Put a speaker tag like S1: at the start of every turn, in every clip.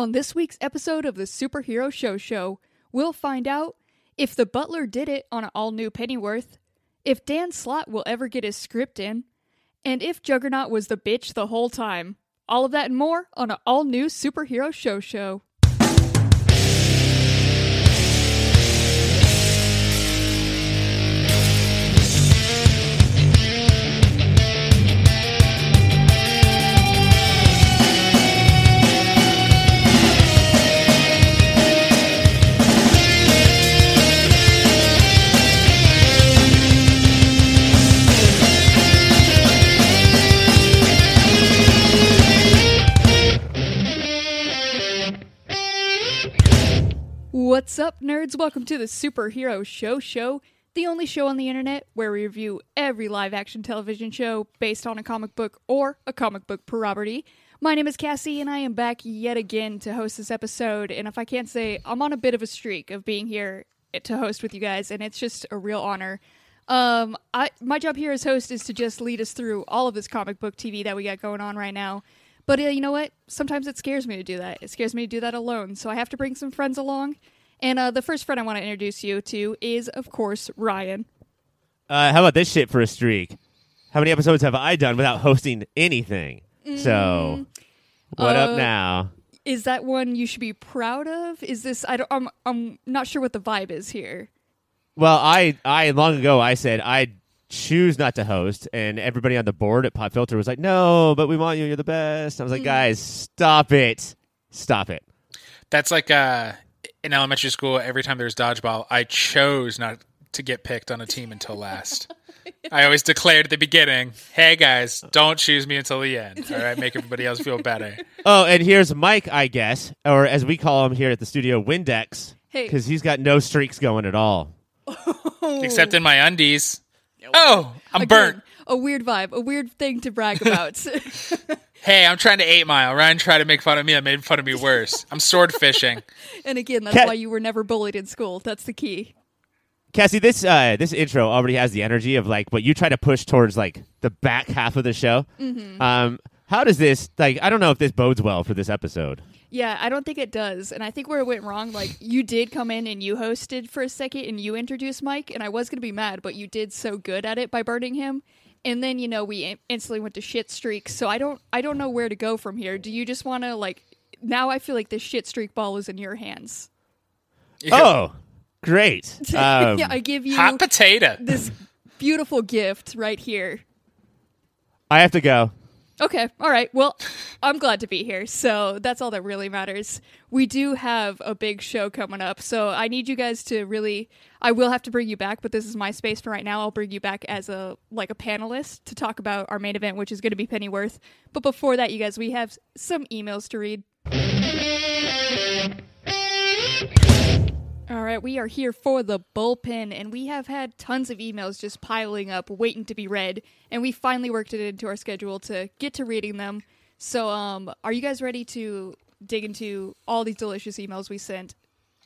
S1: On this week's episode of the Superhero Show Show, we'll find out if the butler did it on an all new Pennyworth, if Dan Slott will ever get his script in, and if Juggernaut was the bitch the whole time. All of that and more on an all new Superhero Show Show. What's up, nerds? Welcome to the Superhero Show Show, the only show on the internet where we review every live action television show based on a comic book or a comic book property. My name is Cassie, and I am back yet again to host this episode. And if I can't say, I'm on a bit of a streak of being here to host with you guys, and it's just a real honor. Um, I my job here as host is to just lead us through all of this comic book TV that we got going on right now. But uh, you know what? Sometimes it scares me to do that. It scares me to do that alone. So I have to bring some friends along. And uh, the first friend I want to introduce you to is, of course, Ryan.
S2: Uh, how about this shit for a streak? How many episodes have I done without hosting anything? So, what
S1: uh,
S2: up now?
S1: Is that one you should be proud of? Is this? I don't. I'm. I'm not sure what the vibe is here.
S2: Well, I, I long ago I said I choose not to host, and everybody on the board at Pop Filter was like, "No, but we want you. You're the best." I was like, "Guys, stop it, stop it."
S3: That's like uh, in elementary school. Every time there was dodgeball, I chose not to get picked on a team until last. I always declared at the beginning, "Hey guys, don't choose me until the end. All right, make everybody else feel better."
S2: Oh, and here's Mike, I guess, or as we call him here at the studio, Windex,
S1: Hey.
S2: because he's got no streaks going at all. Oh.
S3: Except in my undies. Oh, I'm
S1: Again,
S3: burnt.
S1: A weird vibe. A weird thing to brag about.
S3: Hey, I'm trying to eight mile. Ryan tried to make fun of me. I made fun of me worse. I'm sword fishing.
S1: and again, that's
S2: Cat-
S1: why you were never bullied in school. That's the key.
S2: Cassie, this uh, this intro already has the energy of like what you try to push towards like the back half of the show.
S1: Mm-hmm.
S2: Um, how does this like? I don't know if this bodes well for this episode.
S1: Yeah, I don't think it does. And I think where it went wrong, like you did come in and you hosted for a second and you introduced Mike, and I was gonna be mad, but you did so good at it by burning him. And then you know we instantly went to shit streaks. So I don't, I don't know where to go from here. Do you just want to like? Now I feel like this shit streak ball is in your hands.
S2: Oh, great! Um,
S1: yeah, I give you
S3: Hot potato.
S1: this beautiful gift right here.
S2: I have to go.
S1: Okay, all right. Well, I'm glad to be here. So that's all that really matters. We do have a big show coming up. So I need you guys to really I will have to bring you back, but this is my space for right now. I'll bring you back as a like a panelist to talk about our main event, which is going to be Pennyworth. But before that, you guys, we have some emails to read. All right, we are here for the bullpen, and we have had tons of emails just piling up, waiting to be read, and we finally worked it into our schedule to get to reading them. So, um, are you guys ready to dig into all these delicious emails we sent?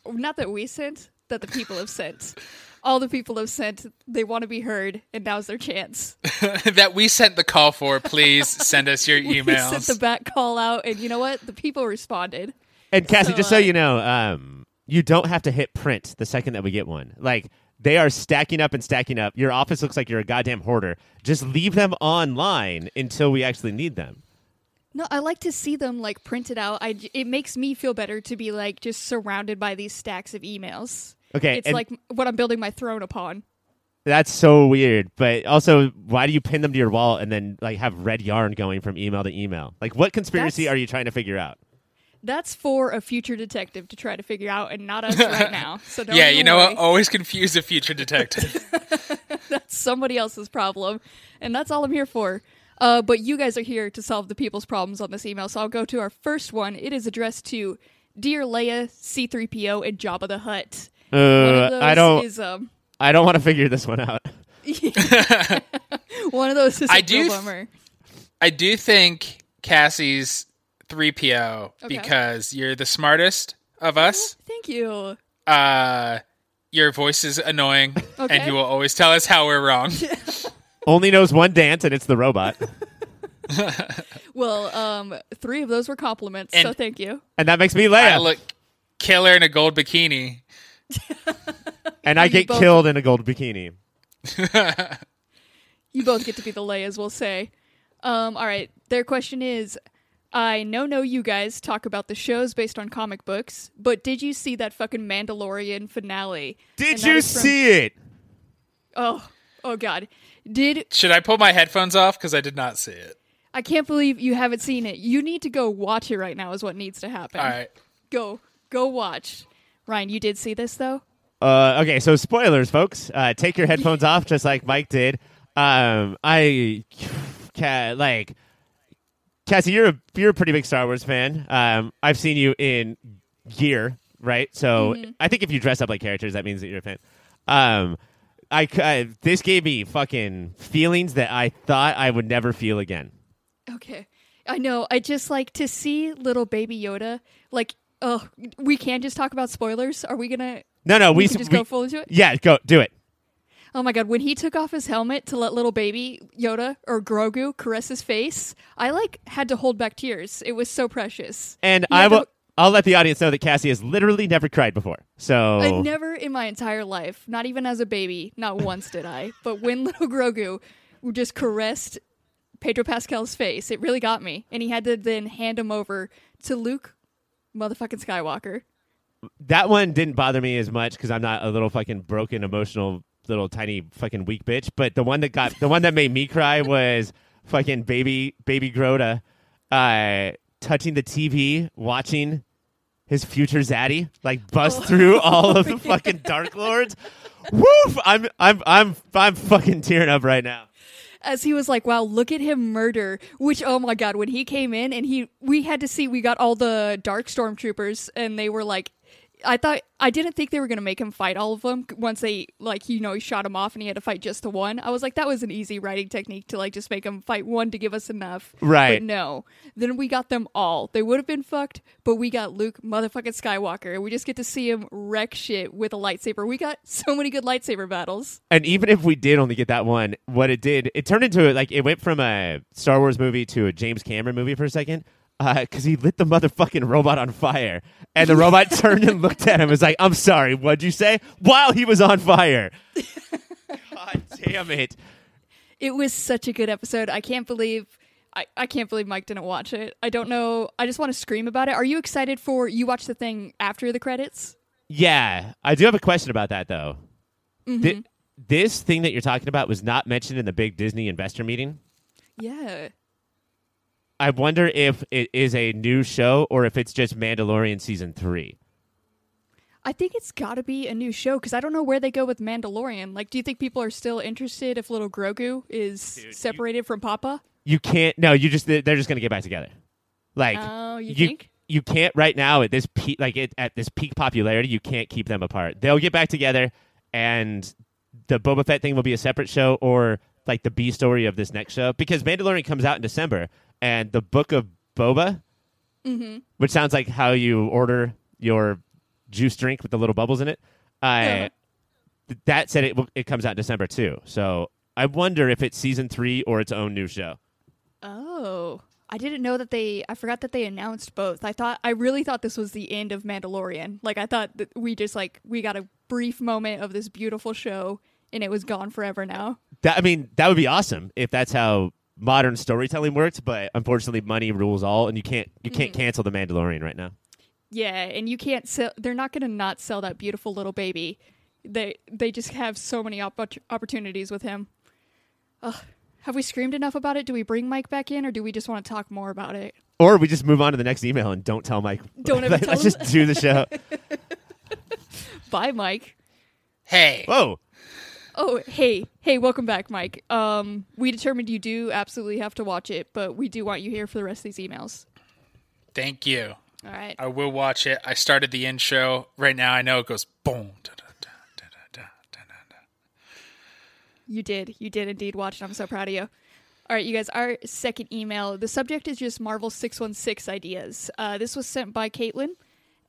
S1: Not that we sent, that the people have sent. All the people have sent. They want to be heard, and now's their chance.
S3: that we sent the call for. Please send us your
S1: We sent
S3: emails.
S1: the back call out, and you know what? The people responded.
S2: And Cassie,
S1: So,
S2: just so
S1: uh,
S2: you know, um, you don't have to hit print the second that we get one. Like they are stacking up and stacking up. Your office looks like you're a goddamn hoarder. Just leave them online until we actually need them.
S1: No, I like to see them like printed out. I it makes me feel better to be like just surrounded by these stacks of emails.
S2: Okay,
S1: It's like what I'm building my throne upon.
S2: that's so weird. But also, why do you pin them to your wall and then like have red yarn going from email to email? Like, what conspiracy
S1: That's-
S2: are you trying to figure out?
S1: That's for a future detective to try to figure out, and not us right now. So don't
S3: yeah, you know
S1: worry.
S3: what? Always confuse a future detective.
S1: that's somebody else's problem, and that's all I'm here for. Uh, but you guys are here to solve the people's problems on this email, so I'll go to our first one. It is addressed to Dear Leia, C-3PO, and Jabba the Hutt. One of
S2: Uh,
S1: those
S2: I don't.
S1: is um,
S2: I don't want to figure this one out.
S1: one of those is a
S3: I do th-
S1: bummer.
S3: I do think Cassie's 3PO
S1: Okay.
S3: because you're the smartest of us.
S1: Thank you.
S3: Uh, your voice is annoying,
S1: Okay.
S3: and you will always tell us how we're wrong.
S2: Only knows one dance, and it's the robot.
S1: Well, um, three of those were compliments, so thank you.
S2: And that makes me
S3: I look killer in a gold bikini.
S2: and I get
S1: both-
S2: killed in a gold bikini.
S1: You both get to be the Leias, we'll say. Um, all right. Their question is I know, no, you guys talk about the shows based on comic books, but did you see that fucking Mandalorian finale?
S2: Did you
S1: from-
S2: see it?
S1: Oh, oh God. Did
S3: Should I pull my headphones off because I did not see it?
S1: I can't believe you haven't seen it. You need to go watch it right now. Is what needs to happen.
S3: All right.
S1: Go, go watch. Ryan, you did see this though.
S2: Uh, okay, so spoilers, folks. Uh, take your headphones off, just like Mike did. Um, I, ca- like, Cassie, you're a you're a pretty big Star Wars fan. Um, I've seen you in gear, right? So I think if you dress up like characters, that means that you're a fan. Um, I, I- this gave me fucking feelings that I thought I would never feel again.
S1: Okay. I know. I just like to see little baby Yoda. Like, oh, we can't just talk about spoilers. Are we gonna?
S2: No, no, we,
S1: We can just
S2: we-
S1: go full into it.
S2: Yeah, go do it.
S1: Oh my god, when he took off his helmet to let little baby Yoda or Grogu caress his face, I like had to hold back tears. It was so precious.
S2: And
S1: He
S2: I will.
S1: to-
S2: I'll let the audience know that Cassie has literally never cried before. So
S1: I never in my entire life, not even as a baby, not once did I. But when little Grogu just caressed Pedro Pascal's face, it really got me. And he had to then hand him over to Luke motherfucking Skywalker.
S2: that one didn't bother me as much because I'm not a little fucking broken, emotional, little tiny fucking weak bitch. But the one that got the one that made me cry was fucking baby baby Grogu uh, touching the TV, watching his future zaddy like bust through all of the fucking Dark Lords. Woof! I'm I'm I'm I'm fucking tearing up right now.
S1: as he was like, "Wow, look at him murder!" Which, oh my god, when he came in and he, we had to see, we got all the dark stormtroopers, and they were like, I thought, I didn't think they were gonna make him fight all of them once they, like, you know, he shot him off and he had to fight just the one. I was like, that was an easy writing technique to like just make him fight one to give us enough.
S2: Right.
S1: But no, then we got them all. They would have been fucked, but we got Luke motherfucking Skywalker. We just get to see him wreck shit with a lightsaber. We got so many good lightsaber battles.
S2: And even if we did only get that one, what it did, it turned into like it went from a Star Wars movie to a James Cameron movie for a second. Uh, because he lit the motherfucking robot on fire, and the robot turned and looked at him. and Was like, "I'm sorry, what'd you say?" While he was on fire. God damn it!
S1: It was such a good episode. I can't believe I, I can't believe Mike didn't watch it. I don't know. I just want to scream about it. Are you excited for you watch the thing after the credits?
S2: Yeah, I do have a question about that though. Mm-hmm. Thi- this thing that you're talking about was not mentioned in the big Disney investor meeting.
S1: Yeah.
S2: I wonder if it is a new show or if it's just Mandalorian season three.
S1: I think it's got to be a new show because I don't know where they go with Mandalorian. Like, do you think people are still interested if little Grogu is
S2: Dude, you-
S1: separated from Papa?
S2: You can't. No, you just they're just gonna get back together. Like
S1: Oh, you
S2: you
S1: think?
S2: you can't right now at this peak like it, at this peak popularity. You can't keep them apart. They'll get back together, and the Boba Fett thing will be a separate show or like the B story of this next show because Mandalorian comes out in December, and the Book of Boba,
S1: Mm-hmm.
S2: which sounds like how you order your juice drink with the little bubbles in it. Uh,
S1: Yeah.
S2: th- that said, it it comes out in December too. So I wonder if it's season three or its own new show.
S1: Oh, I didn't know that they. I forgot that they announced both. I thought I really thought this was the end of Mandalorian. Like I thought that we just like we got a brief moment of this beautiful show and it was gone forever now.
S2: That I mean, that would be awesome if that's how modern storytelling works. But unfortunately, money rules all, and you can't you can't mm-hmm. cancel the Mandalorian right now.
S1: Yeah, and you can't sell. They're not going to not sell that beautiful little baby. They they just have so many oppor- opportunities with him. Ugh. Have we screamed enough about it? Do we bring Mike back in, or do we just want to talk more about it?
S2: Or we just move on to the next email and don't tell Mike.
S1: Don't ever tell
S2: Let's
S1: him.
S2: just do the show.
S1: Bye, Mike.
S3: Hey,
S2: Whoa.
S1: Oh, hey, hey, welcome back, Mike. Um, we determined you do absolutely have to watch it, but we do want you here for the rest of these emails.
S3: thank you.
S1: All right.
S3: I will watch it. I started the intro. Right now, I know it goes boom.
S1: You did. You did indeed watch it. I'm so proud of you. All right, you guys, our second email. The subject is just Marvel 616 ideas. Uh, this was sent by Caitlin.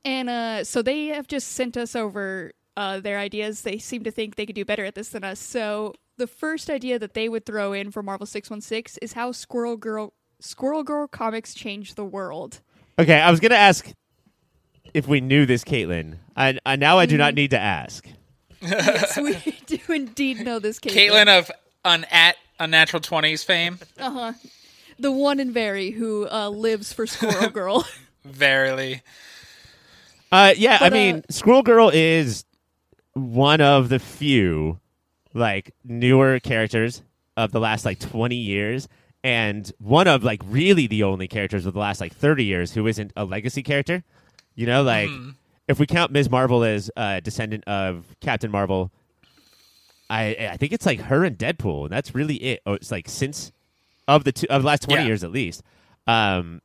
S1: And uh, so they have just sent us over uh, their ideas. They seem to think they could do better at this than us. So the first idea that they would throw in for Marvel 616 is how Squirrel Girl Squirrel Girl comics changed the world.
S2: Okay, I was gonna ask if we knew this, Caitlin. I, I now I do not need to ask.
S1: yes, we do indeed know this Caitlin.
S3: Caitlin of un- at Unnatural Twenties fame. Uh huh.
S1: The one and very who uh, lives for Squirrel Girl.
S3: Verily.
S2: Uh, yeah, I
S1: But, uh,
S2: mean, Squirrel Girl is one of the few like newer characters of the last like 20 years and one of like really the only characters of the last like 30 years who isn't a legacy character. You know, like if we count Ms. Marvel as a descendant of Captain Marvel, I I think it's like her and Deadpool, and that's really it. Oh, it's like since of the two, of the last 20
S3: Yeah.
S2: years at least. Um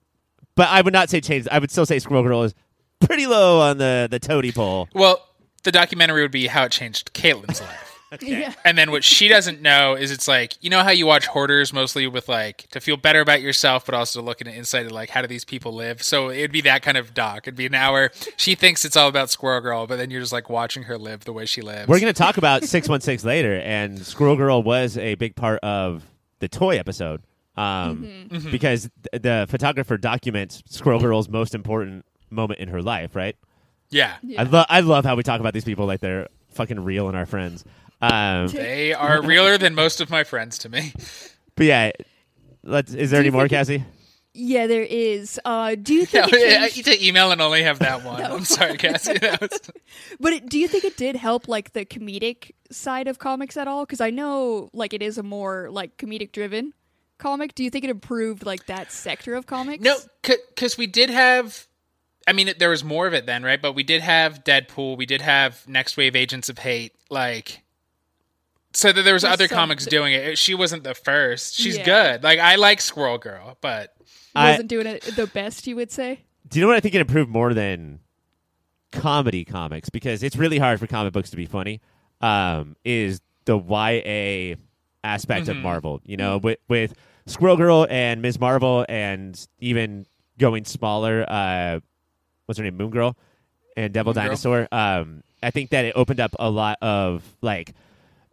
S2: but I would not say change. I would still say Squirrel Girl is pretty low on the the toady pole.
S3: Well, the documentary would be how it changed Caitlin's life.
S1: yeah.
S3: And then what she doesn't know is it's like you know how you watch hoarders mostly with like to feel better about yourself, but also looking at an insight of like how do these people live. So it'd be that kind of doc. It'd be an hour. She thinks it's all about Squirrel Girl, but then you're just like watching her live the way she lives.
S2: We're going to talk about 616 later, and Squirrel Girl was a big part of the toy episode um, because th- the photographer documents Squirrel Girl's most important moment in her life, right?
S3: Yeah.
S2: I, lo- I love how we talk about these people like they're fucking real and our friends. Um,
S3: They are realer than most of my friends to me.
S2: but yeah, let's, is there
S1: Do
S2: any more,
S1: think
S2: Cassie?
S1: Yeah, there is. Uh, do you
S3: No,
S1: think it
S3: I
S1: changed,
S3: need to email and only have that one. I'm sorry, Cassie. Was-
S1: but it, do you think it did help like the comedic side of comics at all? Because I know like it is a more like comedic driven comic. Do you think it improved like that sector of comics?
S3: No, because we did have. I mean, there was more of it then, right? But we did have Deadpool. We did have Nextwave Agents of Hate. Like, so that there was
S1: There's
S3: other
S1: some-
S3: comics doing it. She wasn't the first. She's
S1: Yeah.
S3: good. Like, I like Squirrel Girl, but
S2: I-
S1: wasn't doing it the best. You would say.
S2: Do you know what I think it improved more than comedy comics? Because it's really hard for comic books to be funny. Um, is the YA aspect of Marvel? You know, with with Squirrel Girl and Ms. Marvel, and even going smaller. Uh, what's her name? Moon Girl and Devil
S3: Moon Girl.
S2: Dinosaur. Um, I think that it opened up a lot of like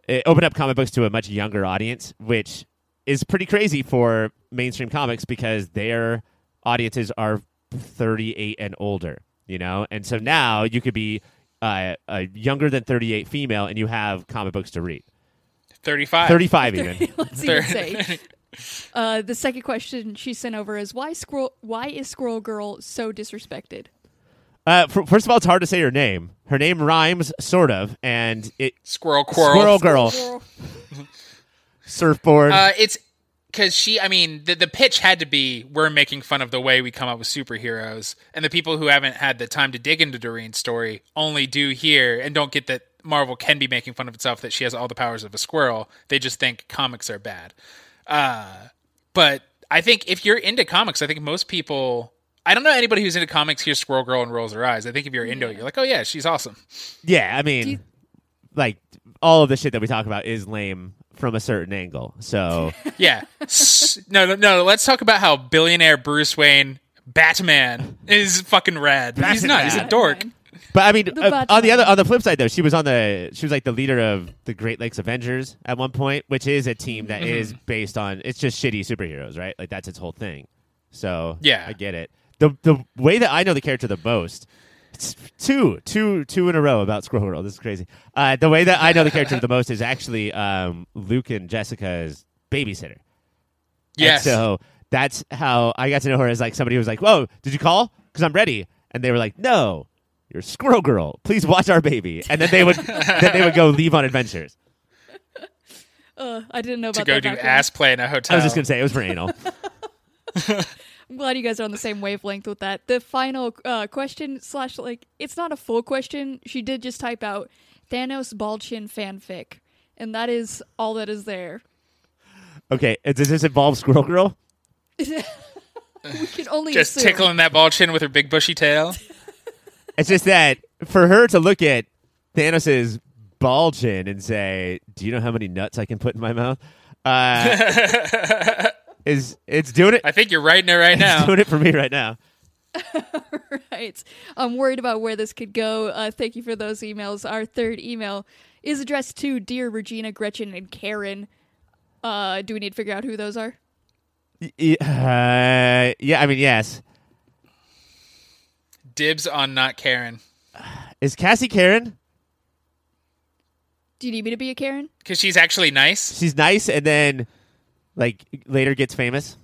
S2: it opened up comic books to a much younger audience, which is pretty crazy for mainstream comics because their audiences are 38 and older, you know? And so now you could be uh, a younger than 38 female and you have comic books to read.
S3: 35.
S2: 35 even.
S1: Let's even say. Uh, the second question she sent over is why squirrel? Why is Squirrel Girl so disrespected?
S2: Uh, first of all, it's hard to say her name. Her name rhymes, sort of, and it
S3: Squirrel Quarrel.
S2: Squirrel Girl
S1: Girl.
S2: surfboard.
S3: Uh, it's because she. I mean, the the pitch had to be we're making fun of the way we come up with superheroes, and the people who haven't had the time to dig into Doreen's story only do here and don't get that Marvel can be making fun of itself that she has all the powers of a squirrel. They just think comics are bad. Uh, but I think if you're into comics, I think most people. I don't know anybody who's into comics hears Squirrel Girl and rolls their eyes. I think if you're into it, you're like, oh yeah, she's awesome.
S2: yeah, I mean,
S1: you-
S2: like all of the shit that we talk about is lame from a certain angle. So
S3: Yeah. No, no, no. Let's talk about how billionaire Bruce Wayne, Batman, is fucking rad. He's not. He's a dork.
S1: Batman.
S2: But I mean,
S1: The
S2: uh, on the other on the flip side, though, she was on the she was like the leader of the Great Lakes Avengers at one point, which is a team that is based on it's just shitty superheroes, right? Like that's its whole thing. So
S3: Yeah.
S2: I get it. The The way that I know the character the most, it's two two two in a row about Squirrel Girl. This is crazy. Uh, the way that I know the character the most is actually um, Luke and Jessica's babysitter. And
S3: Yes.
S2: so that's how I got to know her as like somebody who was like, "Whoa, did you call? Because I'm ready." And they were like, "No, you're Squirrel Girl. Please watch our baby." And then they would then they would go leave on adventures.
S1: Uh, I didn't know
S3: to
S1: about
S3: go
S1: that.
S3: do
S1: background.
S3: ass play in a hotel.
S2: I was just gonna say it was for anal.
S1: I'm glad you guys are on the same wavelength with that. The final uh, question slash like it's not a full question. She did just type out Thanos bald chin fanfic, and that is all that is there.
S2: Okay, does this involve Squirrel Girl?
S1: We can only
S3: just
S1: assume.
S3: tickling that ball chin with her big bushy tail.
S2: It's just that for her to look at Thanos's ball chin and say, "Do you know how many nuts I can put in my mouth?" Uh, is it's doing it?
S3: I think you're writing it right now.
S2: It's
S3: now.
S2: doing it for me right now.
S1: right. I'm worried about where this could go. Uh, thank you for those emails. Our third email is addressed to dear Regina, Gretchen, and Karen. Uh, do we need to figure out who those are?
S2: Y- Uh, yeah, I mean, yes.
S3: Dibs on not Karen
S2: Is Cassie Karen?
S1: Do you need me to be a Karen?
S3: because she's actually nice.
S2: She's nice, and then like later gets famous.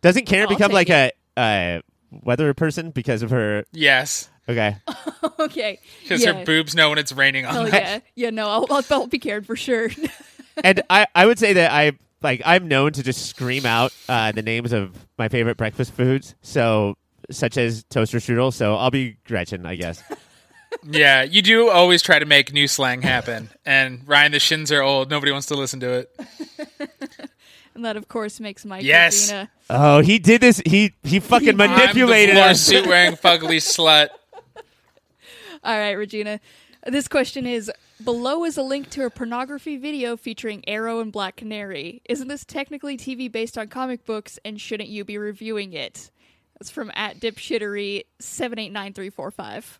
S2: Doesn't Karen
S1: I'll
S2: become
S1: take
S2: like a uh, weather person because of her?
S3: Yes,
S2: Okay,
S1: okay.
S3: because
S1: yeah.
S3: her boobs know when it's raining on
S1: Hell
S3: them.
S1: yeah. Yeah, no, I'll, I'll, I'll be Karen for sure.
S2: and I I would say that I like I'm known to just scream out uh, the names of my favorite breakfast foods. So such as toaster strudel. So I'll be Gretchen, I guess.
S3: Yeah, you do always try to make new slang happen. And Ryan, the shins are old. Nobody wants to listen to it.
S1: And that, of course, makes Mike
S3: Yes.
S1: Regina.
S2: Oh, he did this. He he fucking manipulated
S3: I'm the
S2: us.
S3: suit wearing fugly slut.
S1: All right, Regina. This question is Below is a link to a pornography video featuring Arrow and Black Canary. Isn't this technically TV based on comic books, and shouldn't you be reviewing it? That's from at dipshittery seven eight nine three four five.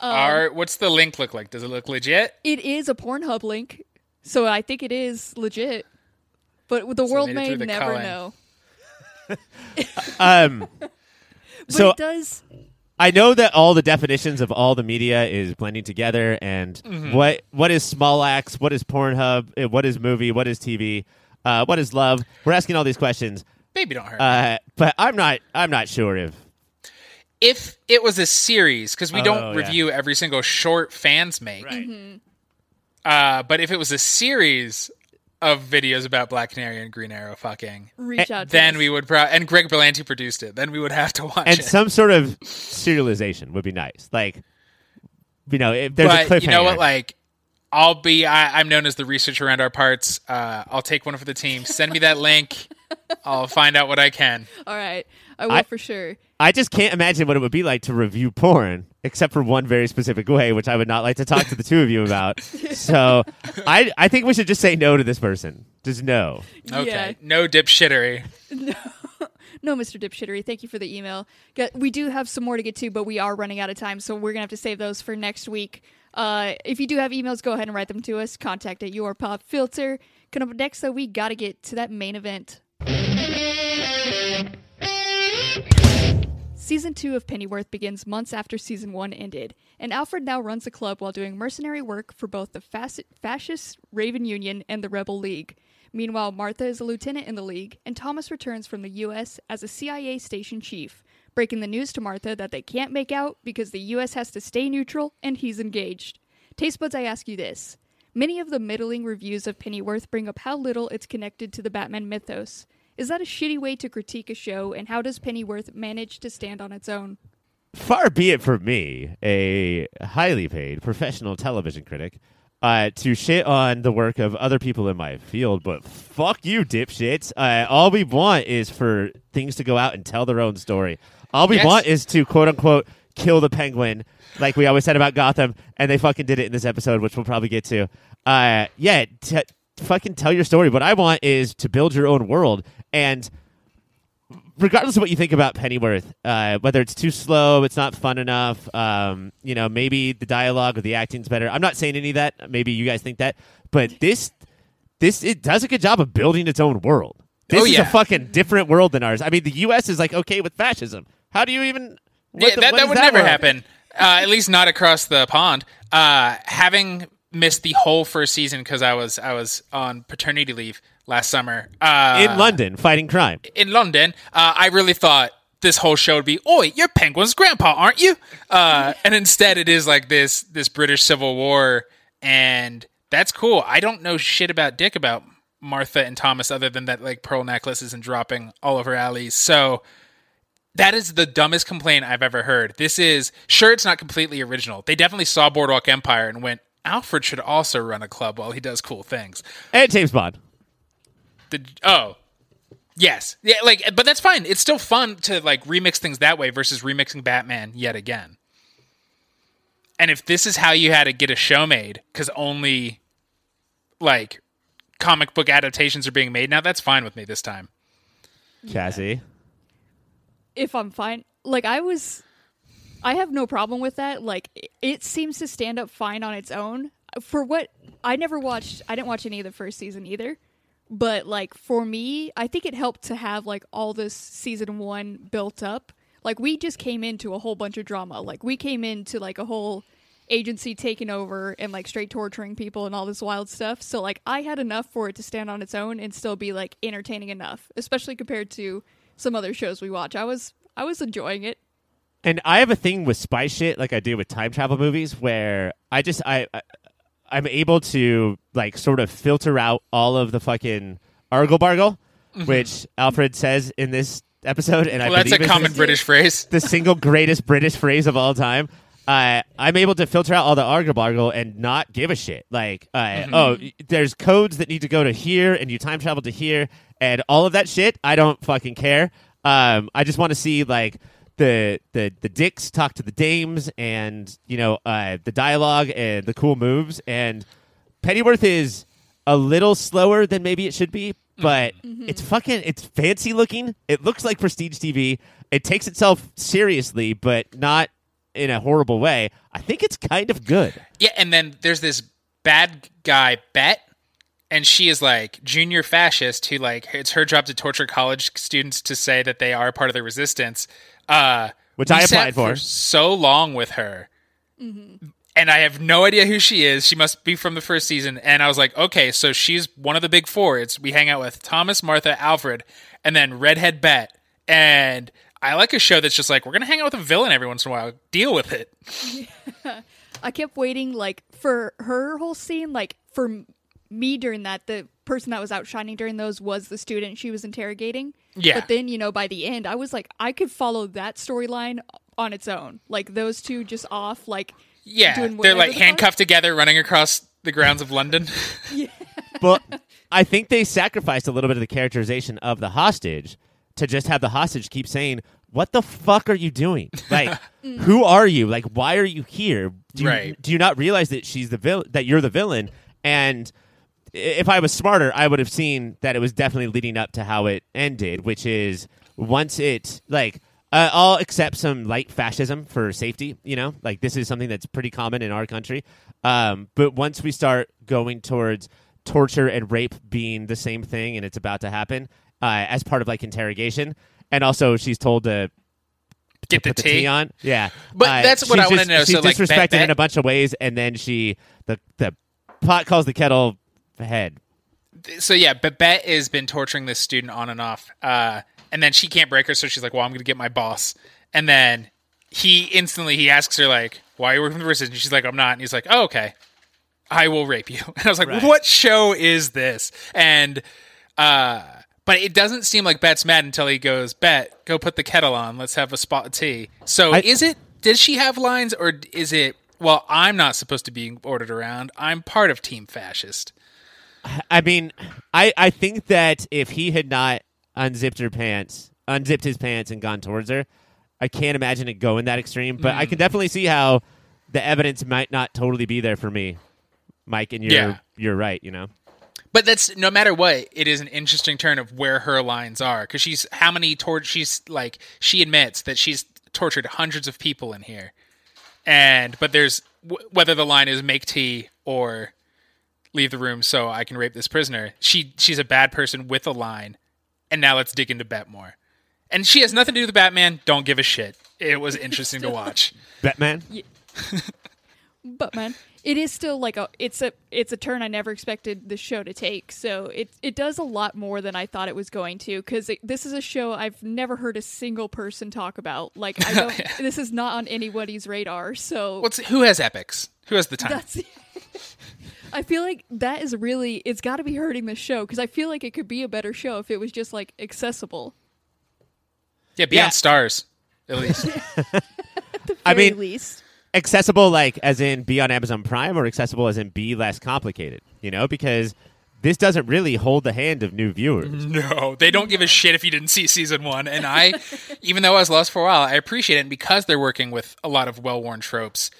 S3: Um, Are what's the link look like? Does it look legit?
S1: It is a Pornhub link, so I think it is legit. But the world may
S3: the
S1: never
S3: culling.
S1: know.
S2: Um,
S1: But
S2: so
S1: it does.
S2: I know that all the definitions of all the media is blending together, and what what is small acts, what is Pornhub, eh, what is movie, what is TV, uh, what is love. We're asking all these questions,
S3: Baby, don't hurt.
S2: uh, but I'm not I'm not sure if
S3: if it was a series, because we
S2: Oh,
S3: don't
S2: yeah.
S3: review every single short fans make.
S1: Mm-hmm.
S3: Uh, but if it was a series of videos about Black Canary and Green Arrow fucking,
S1: Reach out to
S3: then
S1: us.
S3: we would pro- and Greg Berlanti produced it. Then we would have to watch
S2: and
S3: it.
S2: some sort of serialization would be nice. Like, you know, if there's a
S3: but
S2: cliffhanger.
S3: you know what? Like, I'll be. I, I'm known as the researcher around our parts. Uh, I'll take one for the team. Send me that link. I'll find out what I can.
S1: All right, I will
S2: I-
S1: for sure.
S2: I just can't imagine what it would be like to review porn, except for one very specific way, which I would not like to talk to the two of you about. So, I I think we should just say no to this person. Just no.
S3: Okay.
S1: Yeah.
S3: No dipshittery.
S1: No, No, Mr. Dipshittery, thank you for the email. We do have some more to get to, but we are running out of time, so we're going to have to save those for next week. Uh, if you do have emails, go ahead and write them to us. Contact at your pop filter. Coming up next, though, we got to get to that main event. Season 2 of Pennyworth begins months after Season 1 ended, and Alfred now runs a club while doing mercenary work for both the fasc- fascist Raven Union and the Rebel League. Meanwhile, Martha is a lieutenant in the League, and Thomas returns from the U.S. as a CIA station chief, breaking the news to Martha that they can't make out because the U.S. has to stay neutral and he's engaged. Taste buds, I ask you this. Many of the middling reviews of Pennyworth bring up how little it's connected to the Batman mythos. Is that a shitty way to critique a show, and how does Pennyworth manage to stand on its own?
S2: Far be it from me, a highly paid professional television critic, uh, to shit on the work of other people in my field, but fuck you, dipshits. Uh, all we want is for things to go out and tell their own story. All we
S3: Yes.
S2: want is to quote unquote kill the penguin, like we always said about Gotham, and they fucking did it in this episode, which we'll probably get to. Uh, yeah, t- fucking tell your story. What I want is to build your own world, and regardless of what you think about Pennyworth, uh, whether it's too slow, it's not fun enough, um, you know, maybe the dialogue or the acting's better. I'm not saying any of that. Maybe you guys think that, but this, this, it does a good job of building its own world. This
S3: Oh,
S2: is a fucking different world than ours. I mean, the U.S. is like okay with fascism. How do you even?
S3: yeah,
S2: the-
S3: that, that would never
S2: world?
S3: happen. Uh, at least not across the pond. Uh, having missed the whole first season because I was I was on paternity leave last summer uh,
S2: in London fighting crime.
S3: in London, uh, I really thought this whole show would be, "Oi, you're Penguin's grandpa, aren't you?" Uh, and instead, it is like this this British Civil War, and that's cool. I don't know shit about Dick about Martha and Thomas other than that like pearl necklaces and dropping all over alleys. So that is the dumbest complaint I've ever heard. This is sure it's not completely original. They definitely saw Boardwalk Empire and went, Alfred should also run a club while he does cool things.
S2: And James Bond.
S3: The oh, yes, yeah, like, but that's fine. It's still fun to like remix things that way versus remixing Batman yet again. And if this is how you had to get a show made, because only like comic book adaptations are being made now, that's fine with me this time.
S2: Cassie.
S1: if I'm fine. Like I was, I have no problem with that. Like it- seems to stand up fine on its own. For what I never watched, I didn't watch any of the first season either. But like for me, I think it helped to have like all this season one built up. Like we just came into a whole bunch of drama. Like we came into like a whole agency taking over and like straight torturing people and all this wild stuff. So like I had enough for it to stand on its own and still be like entertaining enough, especially compared to some other shows we watch. I was I was enjoying it.
S2: And I have a thing with spy shit, like I do with time travel movies, where I just I, I I'm able to like sort of filter out all of the fucking argle bargle, which Alfred says in this episode, and I
S3: Mm-hmm. That's a common British phrase.
S2: the single greatest British phrase of all time. Uh, I'm able to filter out all the argle bargle and not give a shit. Like, uh,
S3: Mm-hmm.
S2: oh, there's codes that need to go to here, and you time travel to here, and all of that shit. I don't fucking care. Um, I just want to see like the the the dicks talk to the dames, and you know uh, the dialogue and the cool moves. And Pennyworth is a little slower than maybe it should be, but it's fucking it's fancy looking. It looks like prestige TV. It takes itself seriously, but not in a horrible way. I think it's kind of good.
S3: Yeah, and then there's this bad guy Bet, and she is like junior fascist who like it's her job to torture college students to say that they are part of the resistance. Uh,
S2: Which I applied for.
S3: so long with her. And I have no idea who she is. She must be from the first season. And I was like, okay, so she's one of the big four. It's we hang out with Thomas, Martha, Alfred, and then Redhead Bet. And I like a show that's just like, we're gonna hang out with a villain every once in a while. Deal with it.
S1: I kept waiting like for her whole scene like for me during that the person that was outshining during those was the student she was interrogating.
S3: Yeah.
S1: But then, you know, by the end I was like I could follow that storyline on its own. Like those two just off like
S3: Yeah,
S1: doing
S3: they're like
S1: the fuck.
S3: handcuffed together, running across the grounds of London.
S2: But I think they sacrificed a little bit of the characterization of the hostage to just have the hostage keep saying, "What the fuck are you doing? Like, mm. who are you? Like, why are you here? Do you,
S3: Right.
S2: do you not realize that she's the villain? That you're the villain?" And i- if I was smarter, I would have seen that it was definitely leading up to how it ended, which is once it like. Uh, I'll accept some light fascism for safety. You know, like this is something that's pretty common in our country. Um, but once we start going towards torture and rape being the same thing and it's about to happen uh, as part of like interrogation, and also she's told to
S3: Get the
S2: the
S3: tea.
S2: tea on. Yeah,
S3: But
S2: Uh,
S3: that's what I wanna
S2: just-
S3: know.
S2: She's
S3: So, like,
S2: disrespected
S3: Bet-
S2: in a bunch of ways, and then she the the pot calls the kettle head.
S3: So yeah, Babette has been torturing this student on and off, uh, and then she can't break her, so she's like, "Well, I'm going to get my boss." And then he instantly he asks her like, "Why are you working for the resistance?" She's like, "I'm not." And he's like, "Oh, okay, I will rape you." And I was like,
S2: Right.
S3: "What show is this?" And uh, but it doesn't seem like Bet's mad until he goes, "Bet, go put the kettle on. Let's have a spot of tea." So
S2: I-
S3: is it? Does she have lines, or is it? Well, I'm not supposed to be ordered around. I'm part of Team Fascist.
S2: I mean, I I think that if he had not unzipped her pants, unzipped his pants and gone towards her, I can't imagine it going that extreme. But I
S3: Mm.
S2: can definitely see how the evidence might not totally be there for me, Mike. And you're
S3: Yeah.
S2: you're right. You know.
S3: But that's no matter what, it is an interesting turn of where her lines are because she's how many tort she's like she admits that she's tortured hundreds of people in here, and but there's w- whether the line is make tea or leave the room so I can rape this prisoner. She she's a bad person with a line, and now let's dig into Bet more. And she has nothing to do with Batman. Don't give a shit. It was interesting to watch.
S2: Batman.
S1: but man, it is still like a it's a it's a turn I never expected the show to take. So it it does a lot more than I thought it was going to because this is a show I've never heard a single person talk about. Like I don't. This is not on anybody's radar. So
S3: What's who has epics? Who has the time?
S1: That's. I feel like that is really it's got to be hurting the show because I feel like it could be a better show if it was just like accessible.
S3: yeah, Beyond
S2: Yeah.
S3: Stars, at least.
S2: I
S1: Very
S2: mean-
S1: least.
S2: accessible like as in be on Amazon Prime or accessible as in be less complicated, you know, because this doesn't really hold the hand of new viewers.
S3: No, they don't give a shit if you didn't see season one. And I, even though I was lost for a while, I appreciate it. And because they're working with a lot of well worn tropes,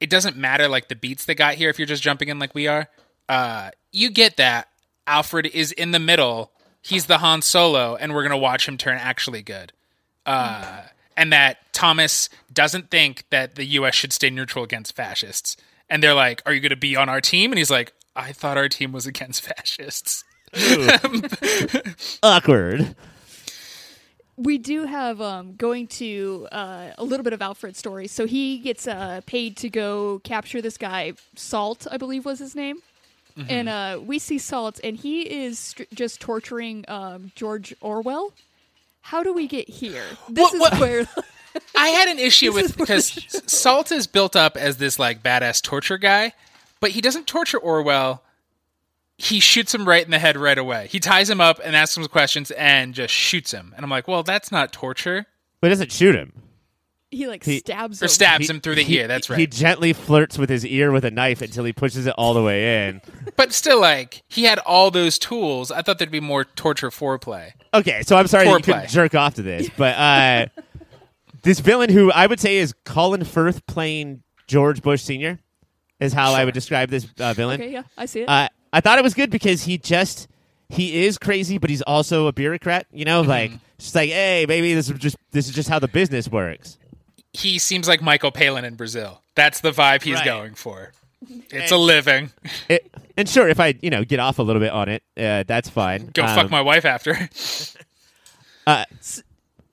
S3: it doesn't matter like the beats they got here if you're just jumping in like we are. Uh, you get that Alfred is in the middle. He's the Han Solo, and we're gonna watch him turn actually good. Uh, and that Thomas doesn't think that the U.S. should stay neutral against fascists. And they're like, "Are you going to be on our team?" And he's like, "I thought our team was against fascists."
S2: Awkward.
S1: We do have um, going to uh, a little bit of Alfred's story. So he gets uh, paid to go capture this guy, Salt, I believe was his name.
S3: Mm-hmm.
S1: And uh, we see Salt, and he is str- just torturing um, George Orwell. How do we get here? This
S3: What-
S1: is where
S3: I had an issue with
S1: is
S3: because Salt is built up as this like badass torture guy, but he doesn't torture Orwell. He shoots him right in the head right away. He ties him up and asks him questions and just shoots him. And I'm like, well, that's not torture.
S2: But it doesn't shoot him.
S1: he like
S2: He-
S1: stabs
S3: Or
S1: him.
S3: stabs
S2: He-
S3: him through the
S2: he-
S3: ear. That's right.
S2: He gently flirts with his ear with a knife until he pushes it all the way in.
S3: But still, like he had all those tools. I thought there'd be more torture foreplay.
S2: Okay, so I'm sorry that you couldn't jerk off to this, but uh, this villain who I would say is Colin Firth playing George Bush Sr. is how I would describe this uh, villain.
S1: Okay, yeah, I see it.
S2: Uh, I thought it was good because he just he is crazy, but he's also a bureaucrat. You know, like just like, hey, maybe this is just this is just how the business works.
S3: He seems like Michael Palin in Brazil. That's the vibe he's
S2: Right.
S3: going for. It's a living.
S2: It, and sure, if I you know get off a little bit on it, uh, that's fine.
S3: Go
S2: Um,
S3: fuck my wife after.
S2: Uh,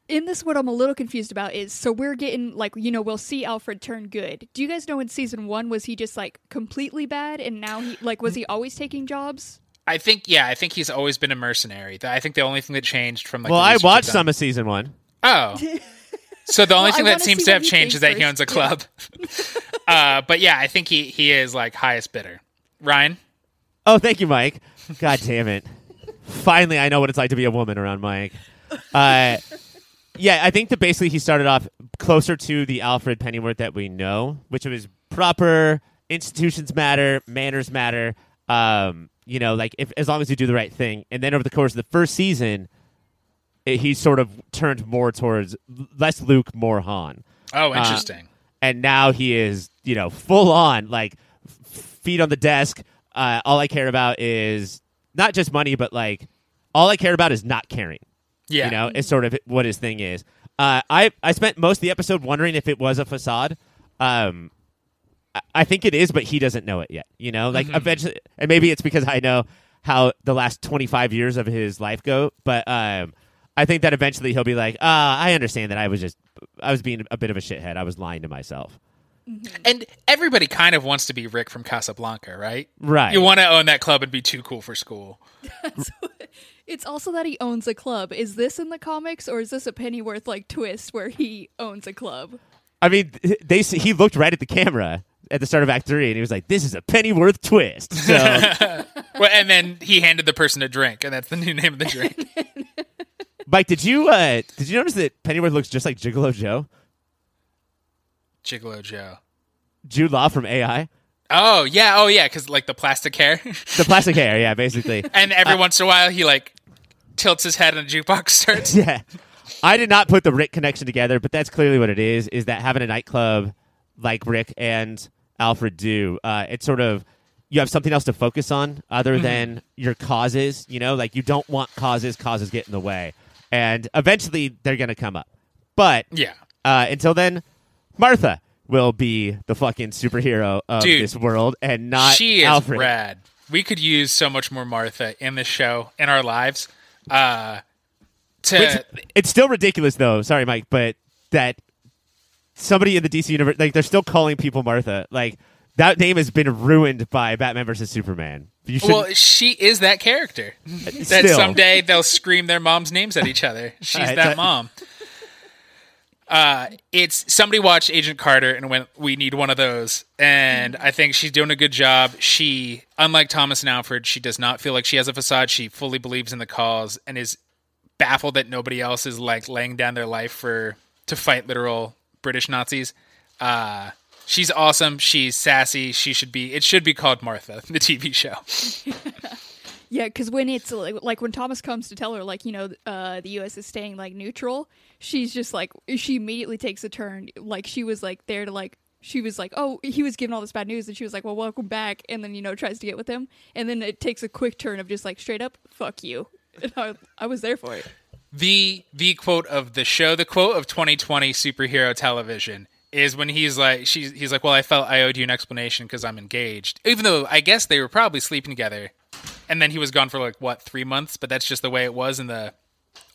S1: in this, what I'm a little confused about is so we're getting like you know we'll see Alfred turn good. Do you guys know in season one was he just like completely bad and now he like was he always taking jobs?
S3: I think, yeah, I think he's always been a mercenary. I think the only thing that changed from like.
S2: well,
S3: the
S2: I watched some of season one.
S3: Oh, so the only
S1: Well,
S3: thing that seems to have changed is that
S1: thinks
S3: he owns a
S1: first.
S3: club. uh, but yeah, I think he he is like highest bidder. Ryan,
S2: Oh, thank you, Mike. God damn it. Finally, I know what it's like to be a woman around Mike. Uh, yeah, I think that basically he started off closer to the Alfred Pennyworth that we know, which was proper, institutions matter, manners matter. Um, you know, like if as long as you do the right thing. And then over the course of the first season, it, he sort of turned more towards less Luke, more Han
S3: oh,
S2: Uh,
S3: interesting.
S2: and now he is you know full on like feet on the desk uh, all i care about is not just money but like all i care about is not caring
S3: yeah,
S2: you know is sort of what his thing is uh, i i spent most of the episode wondering if it was a facade um I- I think it is, but he doesn't know it yet. You know, like eventually, and maybe it's because I know how the last twenty five years of his life go. But um, I think that eventually he'll be like, ah, I understand that I was just, I was being a bit of a shithead. I was lying to myself.
S3: and everybody kind of wants to be Rick from Casablanca, right?
S2: Right.
S3: You want to own that club and be too cool for school.
S1: It's also that he owns a club. Is this in the comics or is this a Pennyworth like twist where he owns a club?
S2: I mean, they he looked right at the camera at the start of Act Three, and he was like, "This is a Pennyworth twist." So
S3: Well, and then he handed the person a drink, and that's the new name of the drink.
S2: Mike, did you uh, did you notice that Pennyworth looks just like Gigolo Joe,
S3: Gigolo Joe.
S2: Jude Law from AI,
S3: Oh yeah, oh yeah, because like the plastic hair,
S2: the plastic hair? Yeah, basically.
S3: and every once in a while he like tilts his head and a jukebox starts.
S2: yeah. I did not put the Rick connection together, but that's clearly what it is. Is that having a nightclub like Rick and Alfred do? Uh, it's sort of you have something else to focus on other than your causes. You know, like you don't want causes. Causes get in the way, and eventually they're going to come up. But
S3: Yeah.
S2: uh, until then, Martha will be the fucking superhero of
S3: Dude,
S2: this world, and not
S3: she is
S2: Alfred.
S3: rad. We could use so much more Martha in this show in our lives. Uh, to
S2: Which- it's still ridiculous, though. Sorry, Mike, but that somebody in the DC universe, like, they're still calling people Martha. Like, that name has been ruined by Batman versus Superman. You
S3: well, she is that character. that someday they'll scream their moms' names at each other. She's
S2: Alright,
S3: that
S2: that-
S3: mom. Uh, it's somebody watched Agent Carter and went, "We need one of those," and I think she's doing a good job. She, unlike Thomas and Alfred, she does not feel like she has a facade. She fully believes in the cause and is baffled that nobody else is like laying down their life for to fight literal British Nazis. Uh, she's awesome. She's sassy. She should be. It should be called Martha, the TV show.
S1: Yeah, because when it's like, like when Thomas comes to tell her like you know uh, the U.S. is staying like neutral, she's just like she immediately takes a turn. Like she was like there to like she was like oh he was giving all this bad news and she was like well welcome back and then you know tries to get with him and then it takes a quick turn of just like straight up fuck you. And I, I was there for it.
S3: the the quote of the show, the quote of 2020 superhero television is when he's like, she's he's like, well, I felt I owed you an explanation because I'm engaged, even though I guess they were probably sleeping together. And then he was gone for like what three months. But that's just the way it was in the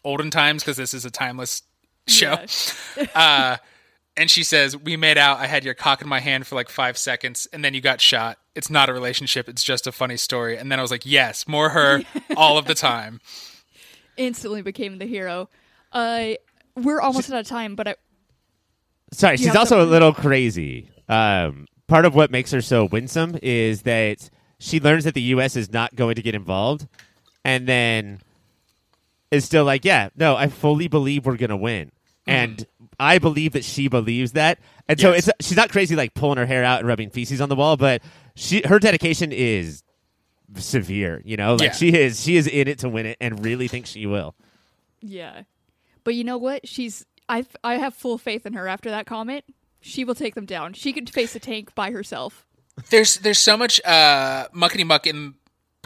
S3: olden times because this is a timeless show.
S1: Yeah.
S3: Uh, and she says, "We made out. I had your cock in my hand for like five seconds, and then you got shot. It's not a relationship. It's just a funny story." And then I was like, "Yes, more her all of the time."
S1: Instantly became the hero. Uh, we're almost out of time, but I,
S2: Sorry, she's
S1: have
S2: also a little crazy. Um, part of what makes her so winsome is that she learns that the U.S. is not going to get involved, and then is still like, "Yeah, no, I fully believe we're going to win," mm-hmm. and I believe that she believes that, and so
S3: Yes.
S2: it's she's not crazy like pulling her hair out and rubbing feces on the wall, but she her dedication is severe. You know, like
S3: Yeah.
S2: she is she is in it to win it, and really thinks she will.
S1: yeah. But you know what? She's I I have full faith in her after that comment. She will take them down. She could face a tank by herself.
S3: There's there's so much uh, muckety muck in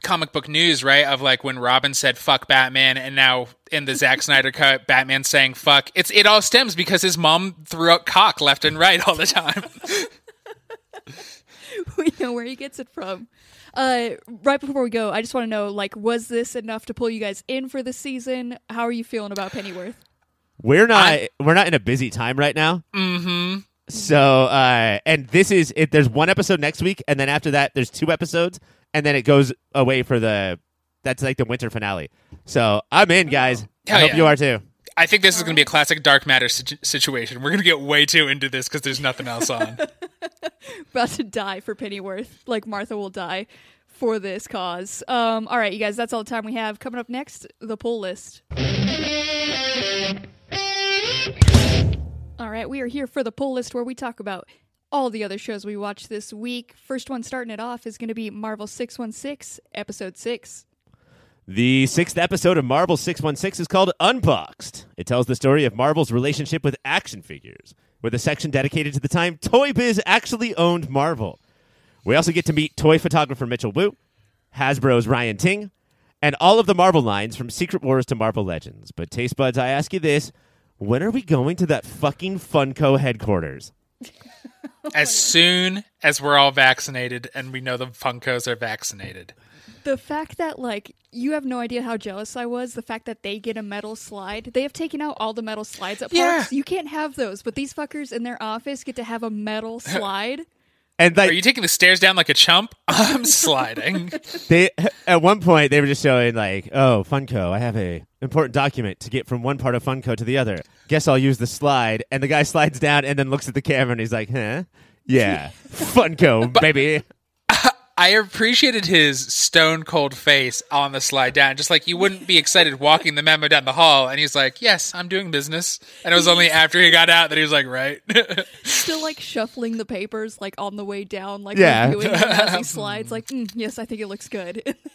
S3: comic book news, right? Of like when Robin said "fuck Batman," and now in the Zack Snyder cut, Batman saying "fuck." It's it all stems because his mom threw out cock left and right all the time.
S1: we know where he gets it from. Uh, right before we go, I just want to know, like, was this enough to pull you guys in for the season? How are you feeling about Pennyworth?
S2: We're not
S3: I-
S2: we're not in a busy time right now. Mm-hmm. So uh and this is it there's one episode next week and then after that there's two episodes and then it goes away for the that's like the winter finale. So I'm in guys. I hope
S3: yeah.
S2: you are too.
S3: I think this is going to be a classic dark matter situ- situation. We're going to get way too into this because there's nothing else on.
S1: About to die for Pennyworth, like Martha will die for this cause. Um, all right, you guys, that's all the time we have. Coming up next, the poll list. All right, we are here for the pull list where we talk about all the other shows we watched this week. First one starting it off is going to be Marvel 616, Episode 6.
S2: The sixth episode of Marvel 616 is called Unboxed. It tells the story of Marvel's relationship with action figures, with a section dedicated to the time Toy Biz actually owned Marvel. We also get to meet toy photographer Mitchell Wu, Hasbro's Ryan Ting, and all of the Marvel lines from Secret Wars to Marvel Legends. But Taste Buds, I ask you this when are we going to that fucking Funko headquarters?
S3: As soon as we're all vaccinated and we know the Funkos are vaccinated.
S1: The fact that, like, you have no idea how jealous I was, the fact that they get a metal slide. They have taken out all the metal slides at
S3: Yeah.
S1: parks. You can't have those, but these fuckers in their office get to have a metal slide.
S2: And like
S3: Are you taking the stairs down like a chump? I'm sliding.
S2: they at one point they were just showing like, oh, Funko, I have a important document to get from one part of Funko to the other. Guess I'll use the slide. And the guy slides down and then looks at the camera and he's like, huh? Yeah, Funko, baby.
S3: I appreciated his stone cold face on the slide down. Just like you wouldn't be excited walking the memo down the hall. And he's like, Yes, I'm doing business. And it was only after he got out that he was like, Right.
S1: Still, like, shuffling the papers, like, on the way down, like,
S2: Yeah.
S1: reviewing them as he slides. Like, mm, yes, I think it looks good.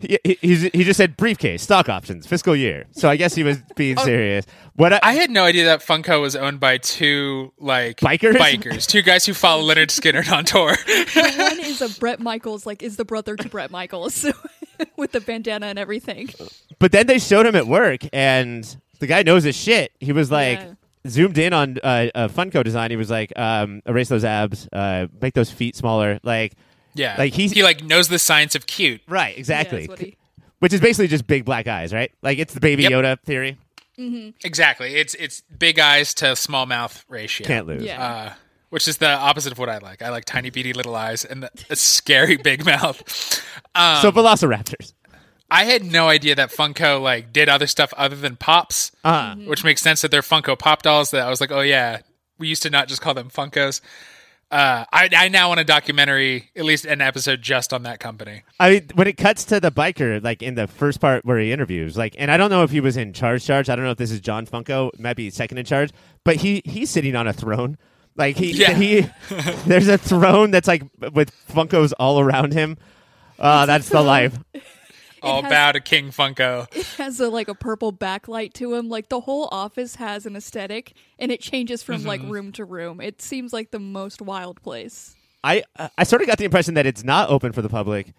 S2: He, he, he just said briefcase, stock options, fiscal year. So I guess he was being serious. What I,
S3: I had no idea that Funko was owned by two like
S2: Bikers?
S3: bikers, two guys who follow Lynyrd Skynyrd on tour.
S1: One is a Bret Michaels, like, is the brother to Bret Michaels with the bandana and everything.
S2: but then they showed him at work and the guy knows his shit. He was like,
S1: Yeah.
S2: zoomed in on uh, a Funko design. He was like, um, erase those abs, uh, make those feet smaller. Like,
S3: yeah,
S2: Like, he's-
S3: he like knows the science of cute.
S2: right, exactly.
S1: that's what he-
S2: Which is basically just big black eyes, right? Like it's the baby
S3: Yep.
S2: Yoda theory.
S3: Exactly. It's it's big eyes to small mouth ratio.
S2: Can't lose.
S1: Yeah.
S3: Uh, which is the opposite of what I like. I like tiny beady little eyes and the, a scary big mouth. Um,
S2: so Velociraptors.
S3: I had no idea that Funko like did other stuff other than pops,
S2: Uh,
S3: which makes sense that they're Funko Pop dolls. That I was like, oh yeah, we used to not just call them Funkos. Uh, I I now want a documentary, at least an episode just on that company.
S2: I mean, when it cuts to the biker, like in the first part where he interviews, like, and I don't know if he was in charge. Charge. I don't know if this is John Funko. It might be second in charge, but he he's sitting on a throne. Like he
S3: Yeah.
S2: he, there's a throne that's like with Funkos all around him. Uh, that's the life.
S3: All
S1: has-
S3: bow to King Funko.
S1: It has a like a purple backlight to him. Like the whole office has an aesthetic, and it changes from like
S2: Mm-hmm.
S1: room to room. It seems like the most wild place.
S2: I I sort of got the impression that it's not open for the public.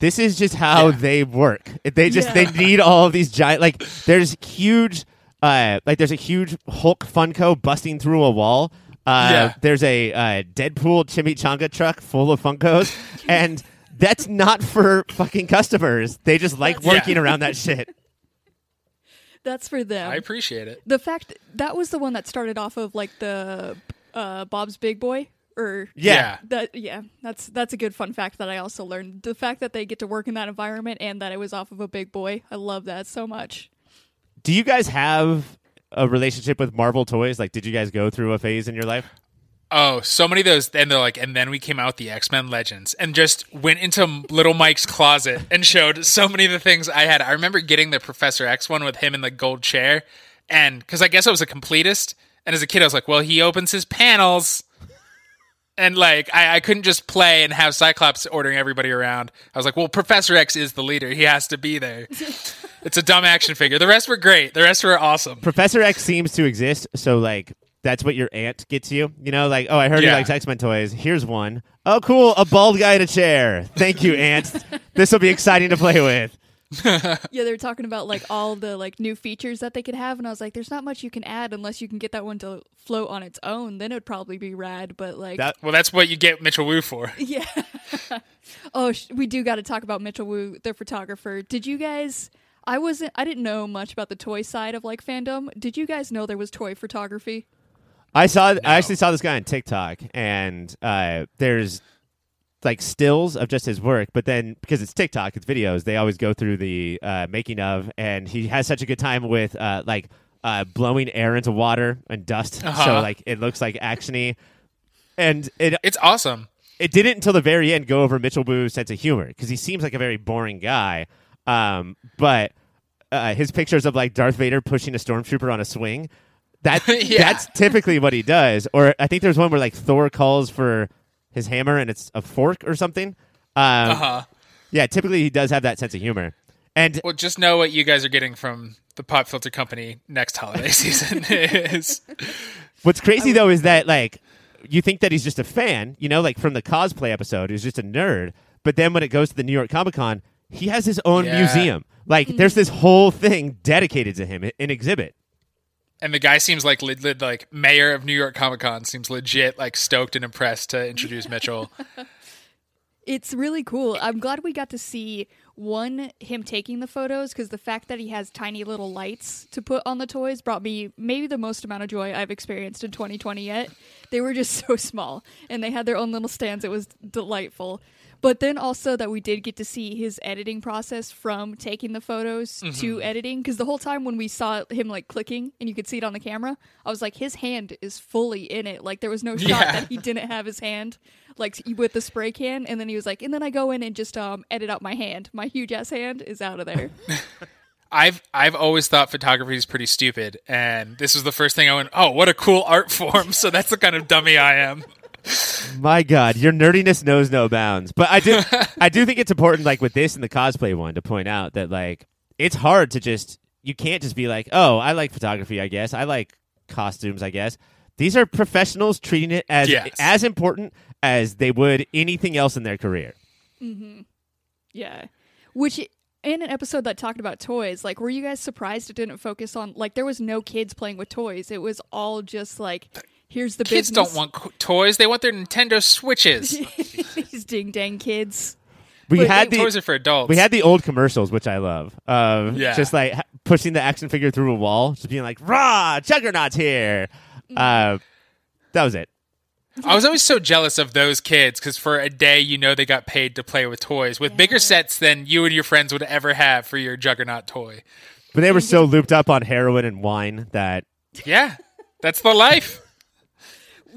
S2: This is just how
S3: Yeah.
S2: they work. They just
S1: Yeah.
S2: they need all of these giant like there's huge uh like there's a huge Hulk Funko busting through a wall. Uh
S3: Yeah.
S2: there's a uh, Deadpool chimichanga truck full of Funkos and That's not for fucking customers. They just like
S1: That's-
S2: working
S3: Yeah.
S2: around that shit.
S1: That's for them.
S3: I appreciate it.
S1: the fact that was the one that started off of like the uh, Bob's Big Boy or
S2: Yeah.
S1: that yeah that's that's a good fun fact that I also learned the fact that they get to work in that environment and that it was off of a big boy I love that so much
S2: Do you guys have a relationship with Marvel toys? Like, did you guys go through a phase in your life?
S3: Oh, so many of those. And they're like, and then we came out the X Men Legends and just went into Little Mike's closet and showed so many of the things I had. I remember getting the Professor X one with him in the gold chair. And because I guess I was a completist. And as a kid, I was like, well, he opens his panels. And like, I, I couldn't just play and have Cyclops ordering everybody around. I was like, well, Professor X is the leader. He has to be there. it's a dumb action figure. The rest were great. The rest were awesome.
S2: Professor X seems to exist, so like that's what your aunt gets you. You know, like, oh, I heard he
S3: Yeah.
S2: likes X Men toys. Here's one. Oh, cool, a bald guy in a chair. Thank you, aunt. this will be exciting to play with.
S1: yeah they were talking about like all the like new features that they could have and I was like there's not much you can add unless you can get that one to float on its own then it would probably be rad but like
S2: That
S3: Well, that's what you get Mitchell Wu for.
S1: Yeah. oh, sh- we do got to talk about Mitchell Wu, the photographer. Did you guys? I wasn't. I didn't know much about the toy side of like fandom. Did you guys know there was toy photography?
S2: I saw. I actually saw this guy on TikTok, and uh, there's like stills of just his work. But then because it's TikTok, it's videos. They always go through the uh, making of, and he has such a good time with uh, like uh, blowing air into water and dust, so
S3: Uh-huh.
S2: like it looks like actiony. And it
S3: It's awesome.
S2: it didn't until the very end go over Mitchell Wu's sense of humor because he seems like a very boring guy. Um, but uh, his pictures of like Darth Vader pushing a stormtrooper on a swing, that
S3: Yeah.
S2: that's typically what he does. Or I think there's one where like Thor calls for his hammer and it's a fork or something. Um,
S3: Uh huh.
S2: Yeah, typically he does have that sense of humor. And
S3: Well, just know what you guys are getting from the Pop Filter Company next holiday season is.
S2: What's crazy though is that like you think that he's just a fan, you know, like from the cosplay episode, he's just a nerd. But then when it goes to the New York Comic Con, he has his own
S3: Yeah.
S2: museum. Like there's this whole thing dedicated to him, an exhibit.
S3: And the guy seems like like mayor of New York Comic Con seems legit like stoked and impressed to introduce Mitchell.
S1: It's really cool. I'm glad we got to see one him taking the photos because the fact that he has tiny little lights to put on the toys brought me maybe the most amount of joy I've experienced in 2020 yet. They were just so small and they had their own little stands. It was delightful. But then also that we did get to see his editing process from taking the photos to editing because the whole time when we saw him like clicking and you could see it on the camera, I was like, his hand is fully in it. Like there was no shot
S3: Yeah.
S1: that he didn't have his hand like with the spray can and then he was like and then i go in and just um edit out my hand my huge ass hand is out of there
S3: I've I've always thought photography is pretty stupid, and this was the first thing I went, oh, what a cool art form. So that's the kind of dummy I am.
S2: My God, your nerdiness knows no bounds. But I do, I do think it's important, like with this and the cosplay one, to point out that like it's hard to just you can't just be like, oh, I like photography, I guess. I like costumes, I guess. These are professionals treating it as
S3: Yes.
S2: as important as they would anything else in their career. Mm-hmm.
S1: yeah which in an episode that talked about toys like were you guys surprised it didn't focus on like there was no kids playing with toys it was all just like here's the
S3: Kids
S1: business
S3: don't want toys; they want their Nintendo Switches.
S1: these ding dang kids
S2: We
S1: But
S2: had the
S3: toys are for adults.
S2: we had the old commercials, which I love. Of
S3: Yeah.
S2: just like pushing the action figure through a wall, just being like, "Raw, Juggernaut's here." Uh, that was it.
S3: I was always so jealous of those kids because for a day, you know, they got paid to play with toys with bigger sets than you and your friends would ever have for your Juggernaut toy.
S2: But they were so looped up on heroin and wine that
S3: Yeah, that's the life.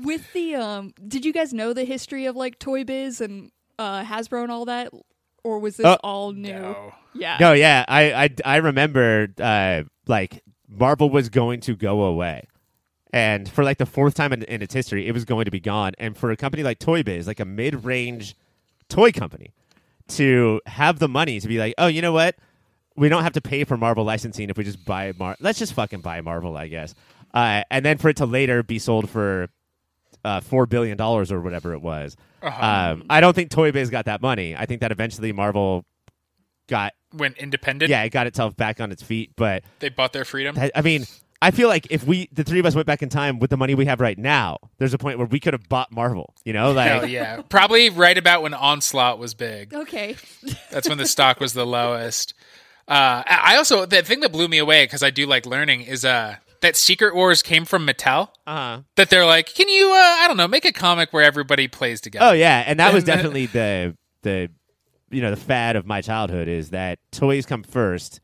S1: With the um did you guys know the history of like toy biz and uh hasbro and all that or was this
S2: Oh.
S1: all new
S3: No.
S1: yeah
S2: No, yeah, I I, I remember uh, like Marvel was going to go away, and for like the fourth time in, in its history, it was going to be gone. And for a company like Toy Biz, like a mid-range toy company, to have the money to be like, oh, you know what, we don't have to pay for Marvel licensing if we just buy Mar. Let's just fucking buy Marvel, I guess. Uh, and then for it to later be sold for uh, four billion dollars or whatever it was. Um, I don't think Toy Biz got that money. I think that eventually Marvel got
S3: When independent,
S2: yeah, it got itself back on its feet. But
S3: they bought their freedom.
S2: I, I mean, I feel like if we, the three of us, went back in time with the money we have right now, there's a point where we could have bought Marvel. You know, like
S3: Hell yeah. Probably right about when Onslaught was big.
S1: Okay.
S3: That's when the stock was the lowest. Uh, I I also the thing that blew me away because I do like learning is uh that Secret Wars came from Mattel.
S2: uh
S3: That they're like, can you uh, I don't know, make a comic where everybody plays together.
S2: Oh yeah, and that was definitely the the you know the fad of my childhood is that toys come 1st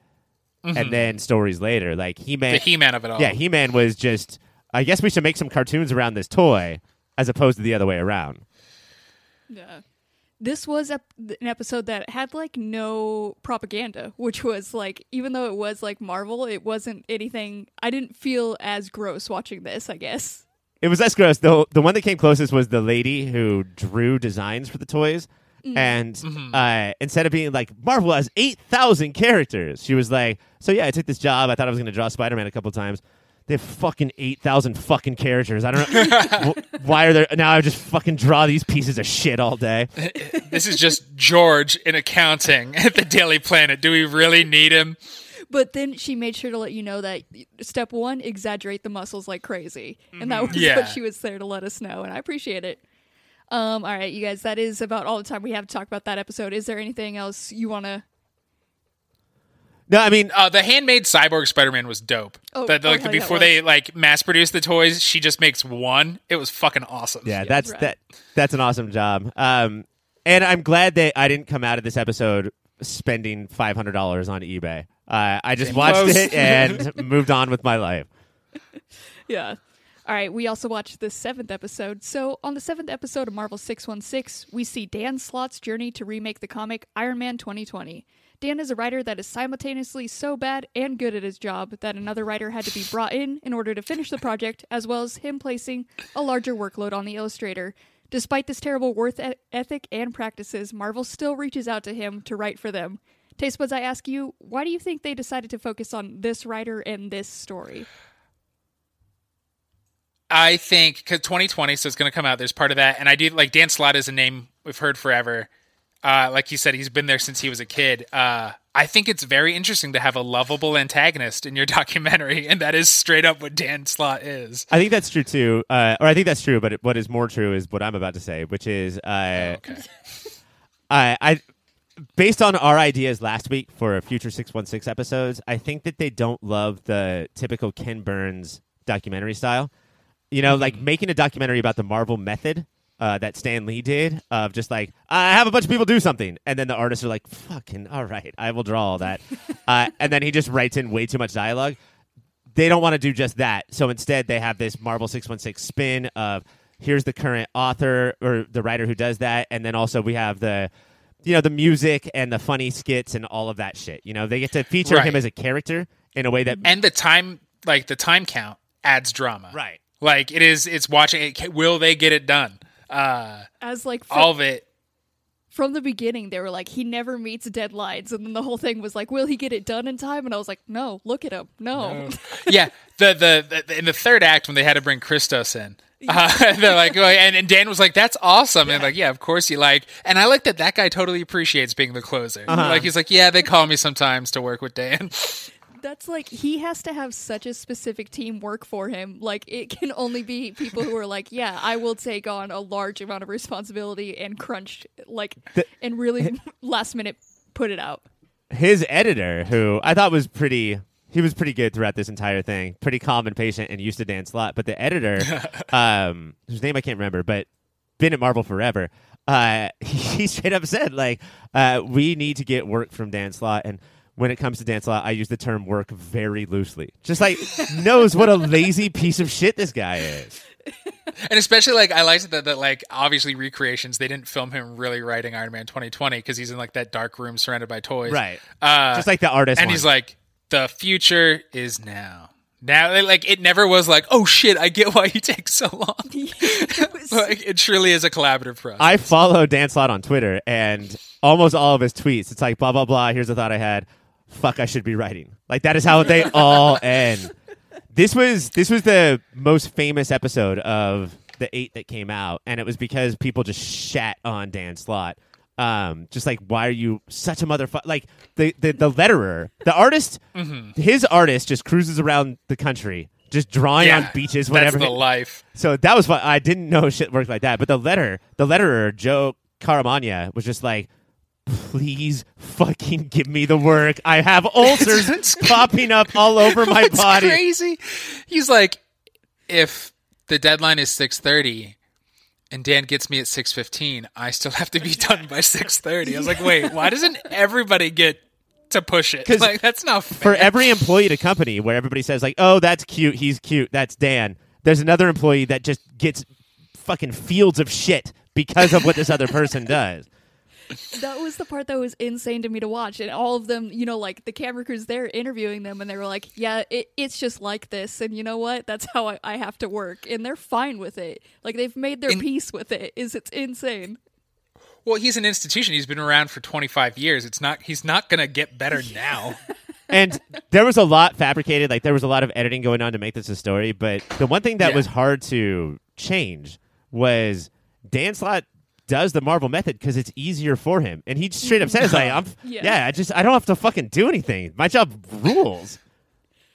S2: and then stories later. Like He
S3: Mm-hmm. the
S2: Man,
S3: He-Man of it all.
S2: yeah, He Man was just. I guess we should make some cartoons around this toy as opposed to the other way around.
S1: Yeah. This was ep- an episode that had like no propaganda, which was like, even though it was like Marvel, it wasn't anything. I didn't feel as gross watching this, I guess.
S2: It was less gross. The the one that came closest was the lady who drew designs for the toys. And uh, instead of being like Marvel has eight thousand characters, she was like, "So yeah, I took this job. I thought I was going to draw Spider Man a couple times. They have fucking eight thousand fucking characters. I don't know why are there now. I just fucking draw these pieces of shit all day.
S3: This is just George in accounting at the Daily Planet. Do we really need him?
S1: But then she made sure to let you know that step one, exaggerate the muscles like crazy. And that was
S3: Yeah.
S1: what she was there to let us know. And I appreciate it. Um, all right, you guys, that is about all the time we have to talk about that episode. Is there anything else you want to?
S2: No, I mean,
S3: Uh, the handmade cyborg Spider-Man was dope.
S1: Oh,
S3: That,
S1: oh,
S3: like
S1: hell yeah,
S3: before they like mass produce the toys, she just makes one. It was fucking awesome.
S2: yeah, that's
S1: right.
S2: that. That's an awesome job. Um, and I'm glad that I didn't come out of this episode spending five hundred dollars on eBay. Uh, I just
S3: Same
S2: watched
S3: clothes.
S2: it and moved on with my life.
S1: Yeah. All right, we also watched the seventh episode. So, on the seventh episode of Marvel 616, we see Dan Slott's journey to remake the comic Iron Man 2020. Dan is a writer that is simultaneously so bad and good at his job that another writer had to be brought in in order to finish the project, as well as him placing a larger workload on the illustrator. Despite this terrible worth e- ethic and practices, Marvel still reaches out to him to write for them. Taste Buds, I ask you, why do you think they decided to focus on this writer and this story?
S3: I think because 2020, so it's going to come out. There's part of that, and I do like Dan Slott is a name we've heard forever. Uh, like you said, he's been there since he was a kid. Uh, I think it's very interesting to have a lovable antagonist in your documentary, and that is straight up what Dan Slott is.
S2: I think that's true too, uh, or I think that's true. But it, what is more true is what I'm about to say, which is uh,
S3: Okay.
S2: I, I, based on our ideas last week for future six one six episodes, I think that they don't love the typical Ken Burns documentary style. You know, like making a documentary about the Marvel method uh, that Stan Lee did of just like I have a bunch of people do something, and then the artists are like, "Fucking all right, I will draw all that," uh, and then he just writes in way too much dialogue they don't want to do just that. So instead, they have this Marvel 616 spin of here's the current author or the writer who does that. And then also we have the, you know, the music and the funny skits and all of that shit. You know, they get to feature
S3: Right.
S2: him as a character in a way that.
S3: And the time, like the time count, adds drama.
S2: Right.
S3: Like it is. It's watching. It, will they get it done? Uh,
S1: As like fr-
S3: all of it.
S1: from the beginning they were like he never meets deadlines. And then the whole thing was like will he get it done in time? And i was like no look at him. No,
S3: yeah, the, the the in the third act when they had to bring Christos in, uh, they're like, oh, and, and Dan was like, "That's awesome," and like, yeah, of course you like, and I like that that guy totally appreciates being the closer. Like he's like, yeah, they call me sometimes to work with Dan.
S1: that's like he has to have such a specific team work for him. Like it can only be people who are like yeah i will take on a large amount of responsibility and crunch like and really last minute put it out.
S2: his editor, who I thought was pretty, he was pretty good throughout this entire thing, pretty calm and patient and used to Dan Slott, But the editor, um, whose name I can't remember, but been at Marvel forever, uh, he straight up said, like, uh, we need to get work from Dan Slott. And when it comes to Dan Slott, I use the term work very loosely. Just like knows what a lazy piece of shit this guy is.
S3: and especially like I liked that that like obviously recreations they didn't film him really writing Iron Man 2020 because he's in like that dark room surrounded by toys,
S2: Right.
S3: Uh,
S2: Just like the artist.
S3: and
S2: one.
S3: he's like, the future is now. Now, like it never was like, oh shit, I get why you take so long.
S1: it was,
S3: like, it truly is a collaborative process.
S2: I follow Dan Slott on Twitter, and almost all of his tweets, it's like blah blah blah. Here's a thought I had. Fuck, I should be writing. Like that is how they all end. This was this was the most famous episode of the eight that came out, and it was because people just shat on Dan Slott. Um, just like why are you such a motherfucker? Like the, the the letterer, the artist,
S3: Mm-hmm.
S2: his artist just cruises around the country, just drawing on beaches
S3: whatever.
S2: That's
S3: the life.
S2: So that was fun. I didn't know shit worked like that. But the letter, the letterer, Joe Caramagna, was just like, please fucking give me the work. I have ulcers
S3: It's-
S2: popping up all over my
S3: It's
S2: body.
S3: crazy. He's like, if the deadline is six thirty, and Dan gets me at six fifteen, I still have to be done by six thirty. I was like, wait, why doesn't everybody get to push it? Like that's not fair.
S2: For every employee at a company where everybody says like, "Oh, that's cute. He's cute. That's Dan." There's another employee that just gets fucking fields of shit because of what this other person does.
S1: That was the part that was insane to me to watch. And all of them, you know, like the camera crews there interviewing them, and they were like, yeah, it, it's just like this. And you know what? That's how I, I have to work. And they're fine with it. Like they've made their
S3: In-
S1: peace with it. Is It's insane.
S3: well, he's an institution. He's been around for twenty five years. It's not. He's not gonna get better now.
S2: and there was a lot fabricated like there was a lot of editing going on to make this a story but the one thing that
S3: Yeah.
S2: was hard to change was dan slott does the marvel method because it's easier for him and he straight up says like i'm
S1: Yeah.
S2: yeah. i just i don't have to fucking do anything my job rules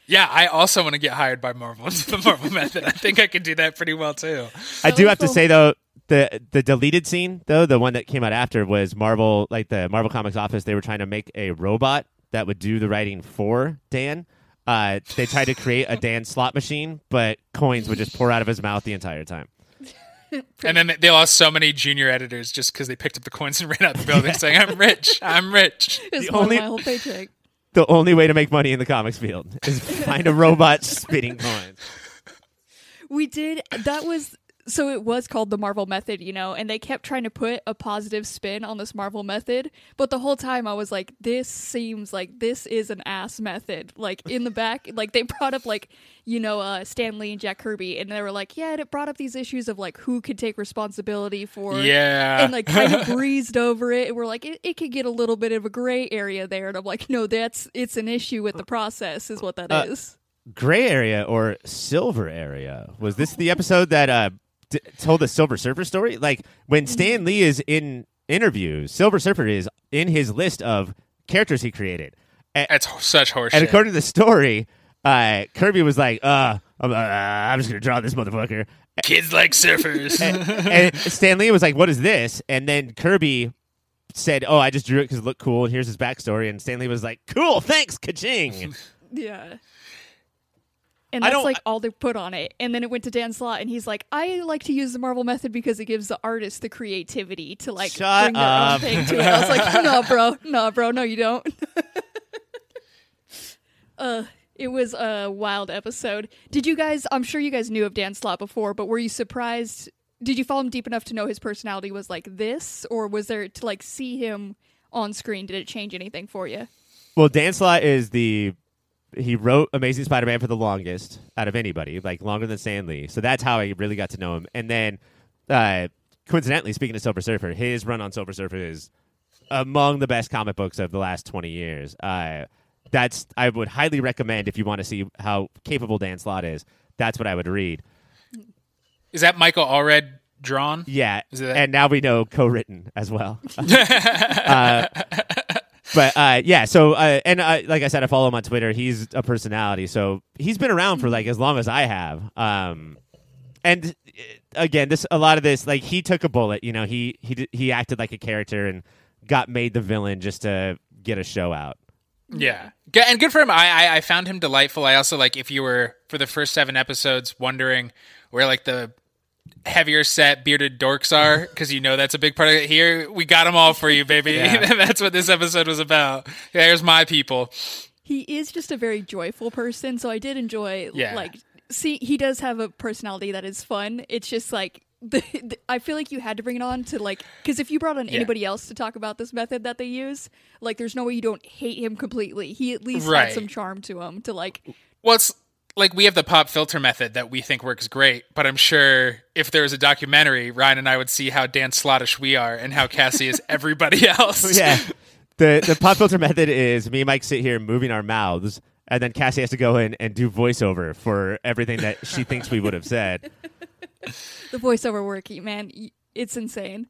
S3: yeah, I also want to get hired by Marvel. Into the Marvel method. I think I can do that pretty well too.
S2: i do have to say though the the deleted scene though the one that came out after was marvel like the marvel comics office they were trying to make a robot that would do the writing for dan uh, they tried to create a Dan slot machine, but coins would just pour out of his mouth the entire time.
S3: And then they lost so many junior editors just because they picked up the coins and ran out the building saying, "I'm rich. I'm rich."
S1: It's
S2: The only-
S1: my whole paycheck.
S2: The only way to make money in the comics field is find a robot spitting coins.
S1: We did. That was so. It was called the Marvel method, you know, and they kept trying to put a positive spin on this Marvel method. But the whole time, I was like, "This seems like this is an ass method." Like in the back, like they brought up like you know uh, Stan Lee and Jack Kirby, and they were like, "Yeah," and it brought up these issues of like who could take responsibility for
S3: Yeah.
S1: and like kind of breezed over it. And we're like, it, it could get a little bit of a gray area there. And I'm like, no, that's it's an issue with the process, is what that is.
S2: Uh, Gray area or silver area? Was this the episode that uh, d- told the Silver Surfer story? Like when Stan Lee is in interviews, Silver Surfer is in his list of characters he created. A-
S3: That's such horseshit.
S2: And according to the story, uh, Kirby was like, uh, I'm, uh, I'm just going to draw this motherfucker.
S3: Kids like surfers.
S2: and Stan Lee was like, "What is this?" And then Kirby said, "Oh, I just drew it because it looked cool, and here's his backstory." And Stan Lee was like, "Cool, thanks, kaching."
S1: Yeah. And that's like all they put on it. And then it went to Dan Slott, and he's like, I like to use the Marvel method because it gives the artist the creativity to like
S2: Shut
S1: bring their own thing to it. I was like, no, bro, no, bro, no, you don't. uh, it was a wild episode. Did you guys? I'm sure you guys knew of Dan Slott before, but were you surprised? Did you follow him deep enough to know his personality was like this, or was there to like see him on screen? Did it change anything for you?
S2: well, Dan Slott is the he wrote Amazing Spider-Man for the longest out of anybody, like longer than Stan Lee. So that's how I really got to know him. And then, uh, coincidentally, speaking of Silver Surfer, his run on Silver Surfer is among the best comic books of the last 20 years. Uh, that's I would highly recommend if you want to see how capable Dan Slott is. That's what I would read.
S3: Is that Michael Allred drawn?
S2: Yeah,
S3: Is that-
S2: and now we know co-written as well. uh, but uh, yeah, so uh, and uh, like I said, I follow him on Twitter. He's a personality, so he's been around for like as long as I have. Um, and uh, again, this a lot of this like he took a bullet. You know, he he he acted like a character and got made the villain just to get a show out.
S3: Yeah, and good for him. I, I I found him delightful. I also like if you were for the first seven episodes wondering where like the heavier set bearded dorks are because you know that's a big part of it. Here we got them all for you, baby.
S2: Yeah.
S3: that's what this episode was about. There's my people.
S1: he is just a very joyful person so i did enjoy
S3: Yeah.
S1: like see he does have a personality that is fun it's just like the, the- i feel like you had to bring it on to like because if you brought on
S3: Yeah.
S1: anybody else to talk about this method that they use like there's no way you don't hate him completely he at least
S3: Right.
S1: had some charm to him to like
S3: Well, it's like we have the pop filter method that we think works great, but I'm sure if there was a documentary, Ryan and I would see how Dan Slottish we are and how Cassie is everybody else.
S2: yeah. The the pop filter method is me and Mike sit here moving our mouths, and then Cassie has to go in and do voiceover for everything that she thinks we would have said.
S1: the voiceover work man it's insane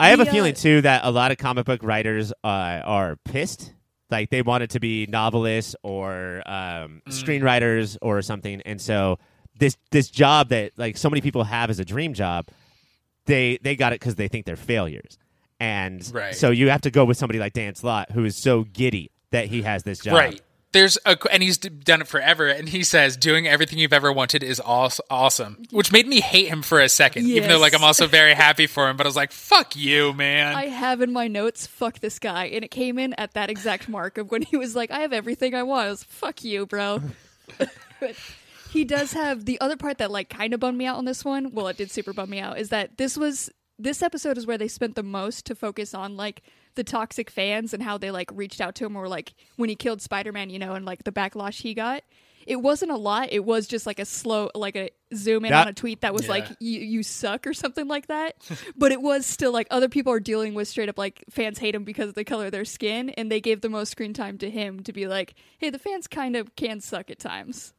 S2: I have
S1: The,
S2: a
S1: uh,
S2: feeling too that a lot of comic book writers uh, are pissed. Like they wanted to be novelists or um,
S3: Mm.
S2: screenwriters or something, and so this this job that like so many people have as a dream job, they they got it because they think they're failures, and
S3: Right.
S2: so you have to go with somebody like Dan Slott who is so giddy that he has this job.
S3: Right. There's a, and he's done it forever, and he says doing everything you've ever wanted is aw- awesome, which made me hate him for a second. Even though, like, I'm also very happy for him, but I was like, "Fuck you, man."
S1: I have in my notes, fuck this guy. And it came in at that exact mark of when he was like, I have everything I want. I was, fuck you, bro. He does have the other part that like kind of bummed me out on this one. Well, it did super bum me out. Is that this was this episode is where they spent the most to focus on like the toxic fans and how they like reached out to him or like when he killed Spider-Man, you know, and like the backlash he got. It wasn't a lot. It was just like a slow, like a zoom in
S2: That-
S1: on a tweet that was
S3: Yeah.
S1: like you, you suck or something like that. but it was still like other people are dealing with straight up like fans hate him because of the color of their skin, and they gave the most screen time to him to be like, hey, the fans kind of can suck at times.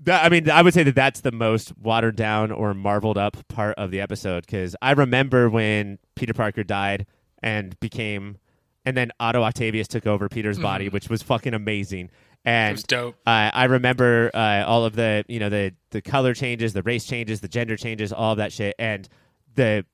S2: That, I mean, I would say that that's the most watered down or marveled up part of the episode because I remember when Peter Parker died and became, and then Otto Octavius took over Peter's body, which was fucking amazing. And
S3: It was dope.
S2: Uh, I remember uh, all of the, you know, the the color changes, the race changes, the gender changes, all of that shit, and the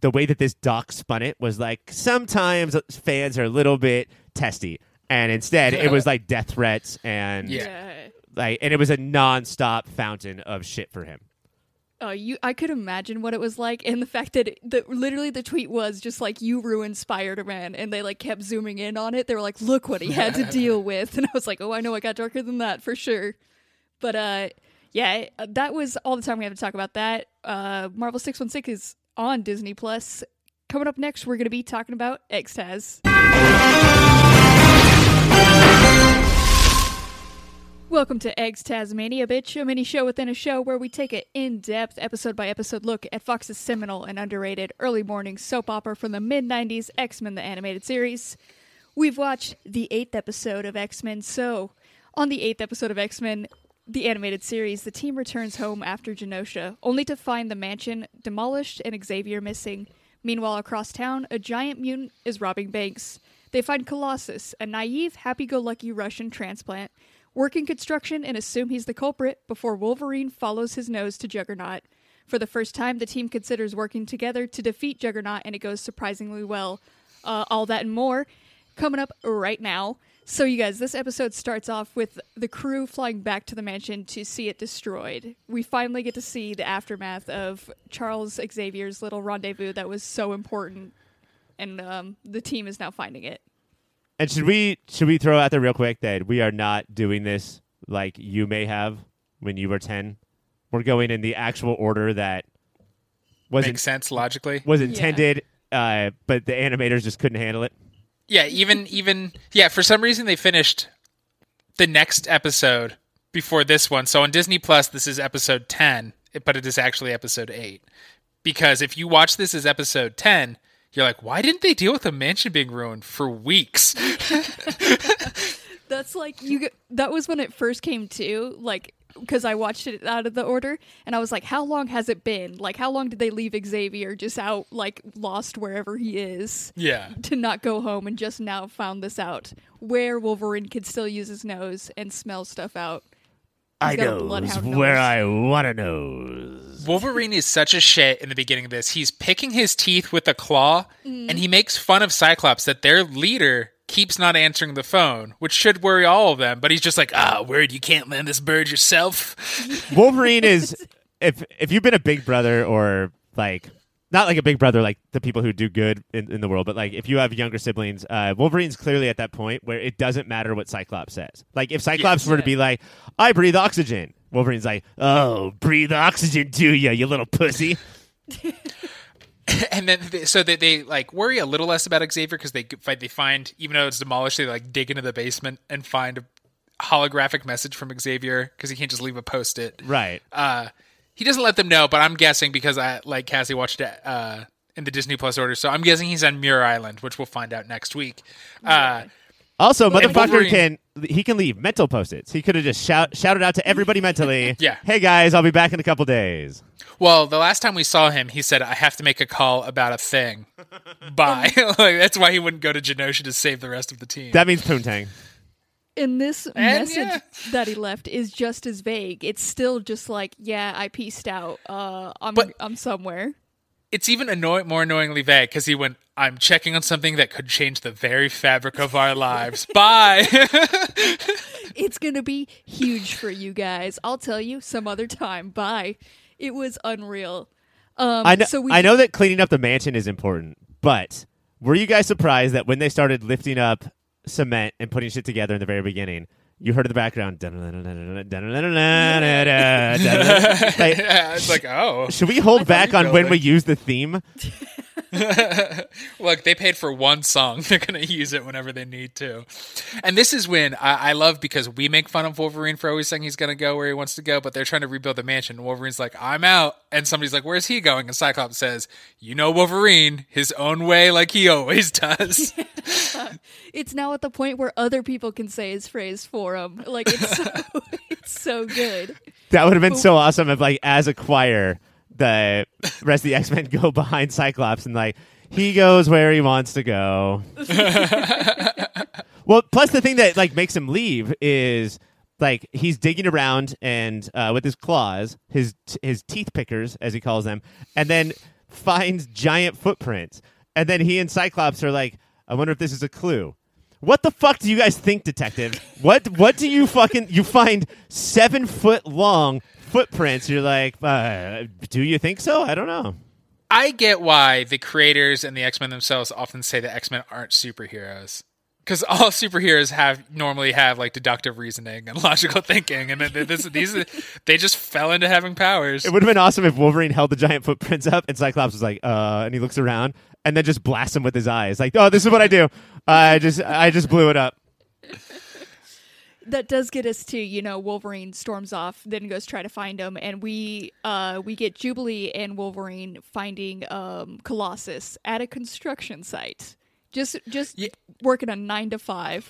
S2: the way that this doc spun it was like sometimes fans are a little bit testy, and instead it was like death threats and
S3: Yeah.
S2: like and it was a non-stop fountain of shit for him
S1: Uh, you, I could imagine what it was like, and the fact that the, literally the tweet was just like "you ruined Spider-Man," and they like kept zooming in on it. They were like, "Look what he had to deal with," and I was like, "Oh, I know, I got darker than that for sure." But uh, yeah, uh, that was all the time we have to talk about that. Uh, Marvel Six One Six is on Disney Plus. Coming up next, we're going to be talking about Extaz. Welcome to Eggs Tasmania, bitch, a mini show within a show where we take an in depth, episode by episode look at Fox's seminal and underrated early morning soap opera from the mid 90s, X Men the Animated Series. We've watched the eighth episode of X Men, so on the eighth episode of X Men, the animated series, the team returns home after Genosha, only to find the mansion demolished and Xavier missing. Meanwhile, across town, a giant mutant is robbing banks. They find Colossus, a naive, happy go lucky Russian transplant, working construction and assume he's the culprit before Wolverine follows his nose to Juggernaut. For the first time, the team considers working together to defeat Juggernaut, and it goes surprisingly well. Uh, all that and more coming up right now. So, you guys, this episode starts off with the crew flying back to the mansion to see it destroyed. We finally get to see the aftermath of Charles Xavier's little rendezvous that was so important, and um, the team is now finding it.
S2: And should we should we throw out there real quick that we are not doing this like you may have when you were 10 we're going in the actual order that was
S3: Makes sense logically.
S2: was intended uh, but the animators just couldn't handle it
S3: Yeah, even even yeah. For some reason, they finished the next episode before this one. So on Disney Plus, this is episode ten, but it is actually episode eight. Because if you watch this as episode ten, you're like, why didn't they deal with the mansion being ruined for weeks?
S1: That's like you. Get, that was when it first came to like because I watched it out of the order, and I was like, how long has it been? Like, how long did they leave Xavier just out, like lost wherever he is?
S3: yeah,
S1: To not go home and just now found this out, where Wolverine could still use his nose and smell stuff out.
S2: i
S1: got a
S2: knows
S1: bloodhound
S2: where
S1: nose.
S2: i want to knows
S3: Wolverine is such a shit in the beginning of this. He's picking his teeth with a claw, and he makes fun of Cyclops that their leader keeps not answering the phone, which should worry all of them. But he's just like, ah, word, you can't land this bird yourself.
S2: wolverine is if if you've been a big brother or like not like a big brother like the people who do good in, in the world but like if you have younger siblings uh, wolverine's clearly at that point where it doesn't matter what cyclops says like if cyclops were to be like i breathe oxygen wolverine's like oh breathe oxygen do ya you little pussy
S3: and then they, so they, they like worry a little less about Xavier because they find they find even though it's demolished, they like dig into the basement and find a holographic message from Xavier because he can't just leave a post it.
S2: right
S3: Uh, he doesn't let them know, but I'm guessing because I like Cassie watched it uh, in the Disney Plus order, so I'm guessing he's on Muir Island, which we'll find out next week. Uh,
S2: also motherfucker
S3: Wolverine-
S2: can he can leave mental post-its. He could have just shout, shouted out to everybody mentally.
S3: Yeah.
S2: Hey guys, I'll be back in a couple days.
S3: Well, the last time we saw him, he said, "I have to make a call about a thing." Bye. like that's why he wouldn't go to Genosha to save the rest of the team.
S2: That means poontang.
S1: And this
S3: And,
S1: message
S3: yeah.
S1: that he left is just as vague. It's still just like, yeah, I pieced out. Uh, I'm
S3: But-
S1: I'm somewhere.
S3: It's even annoy- more annoyingly vague because he went, "I'm checking on something that could change the very fabric of our lives." Bye.
S1: It's gonna be huge for you guys. I'll tell you some other time. Bye. It was unreal. Um,
S2: I know,
S1: so we
S2: I know that cleaning up the mansion is important, but were you guys surprised that when they started lifting up cement and putting shit together in the very beginning, you heard in the background, like,
S3: it's like, oh,
S2: should we hold back on when we use the theme?
S3: Look, they paid for one song. They're going to use it whenever they need to. And this is when I, I love because we make fun of Wolverine for always saying he's going to go where he wants to go, but they're trying to rebuild the mansion. Wolverine's like, I'm out. And somebody's like, Where's he going? And Cyclops says, You know, Wolverine, his own way, like he always does.
S1: it's now at the point where other people can say his phrase for him. Like it's so, it's so good.
S2: That would have been so awesome if, like, as a choir, the rest of the X Men go behind Cyclops and like he goes where he wants to go. well, plus the thing that like makes him leave is like he's digging around and uh, with his claws, his his teeth pickers as he calls them, and then finds giant footprints. And then he and Cyclops are like, I wonder if this is a clue. What the fuck do you guys think, detective? What what do you fucking you find seven foot long footprints? You're like, uh, do you think so? I don't know.
S3: I get why the creators and the X Men themselves often say that X Men aren't superheroes. Because all superheroes have normally have like deductive reasoning and logical thinking, and then this, these they just fell into having powers.
S2: It would have been awesome if Wolverine held the giant footprints up and Cyclops was like, uh, and he looks around and then just blasts him with his eyes, like, oh, this is what I do. I just I just blew it up.
S1: That does get us to you know Wolverine storms off, then goes try to find him, and we uh we get Jubilee and Wolverine finding um Colossus at a construction site, just just
S3: Yeah.
S1: working a nine to five.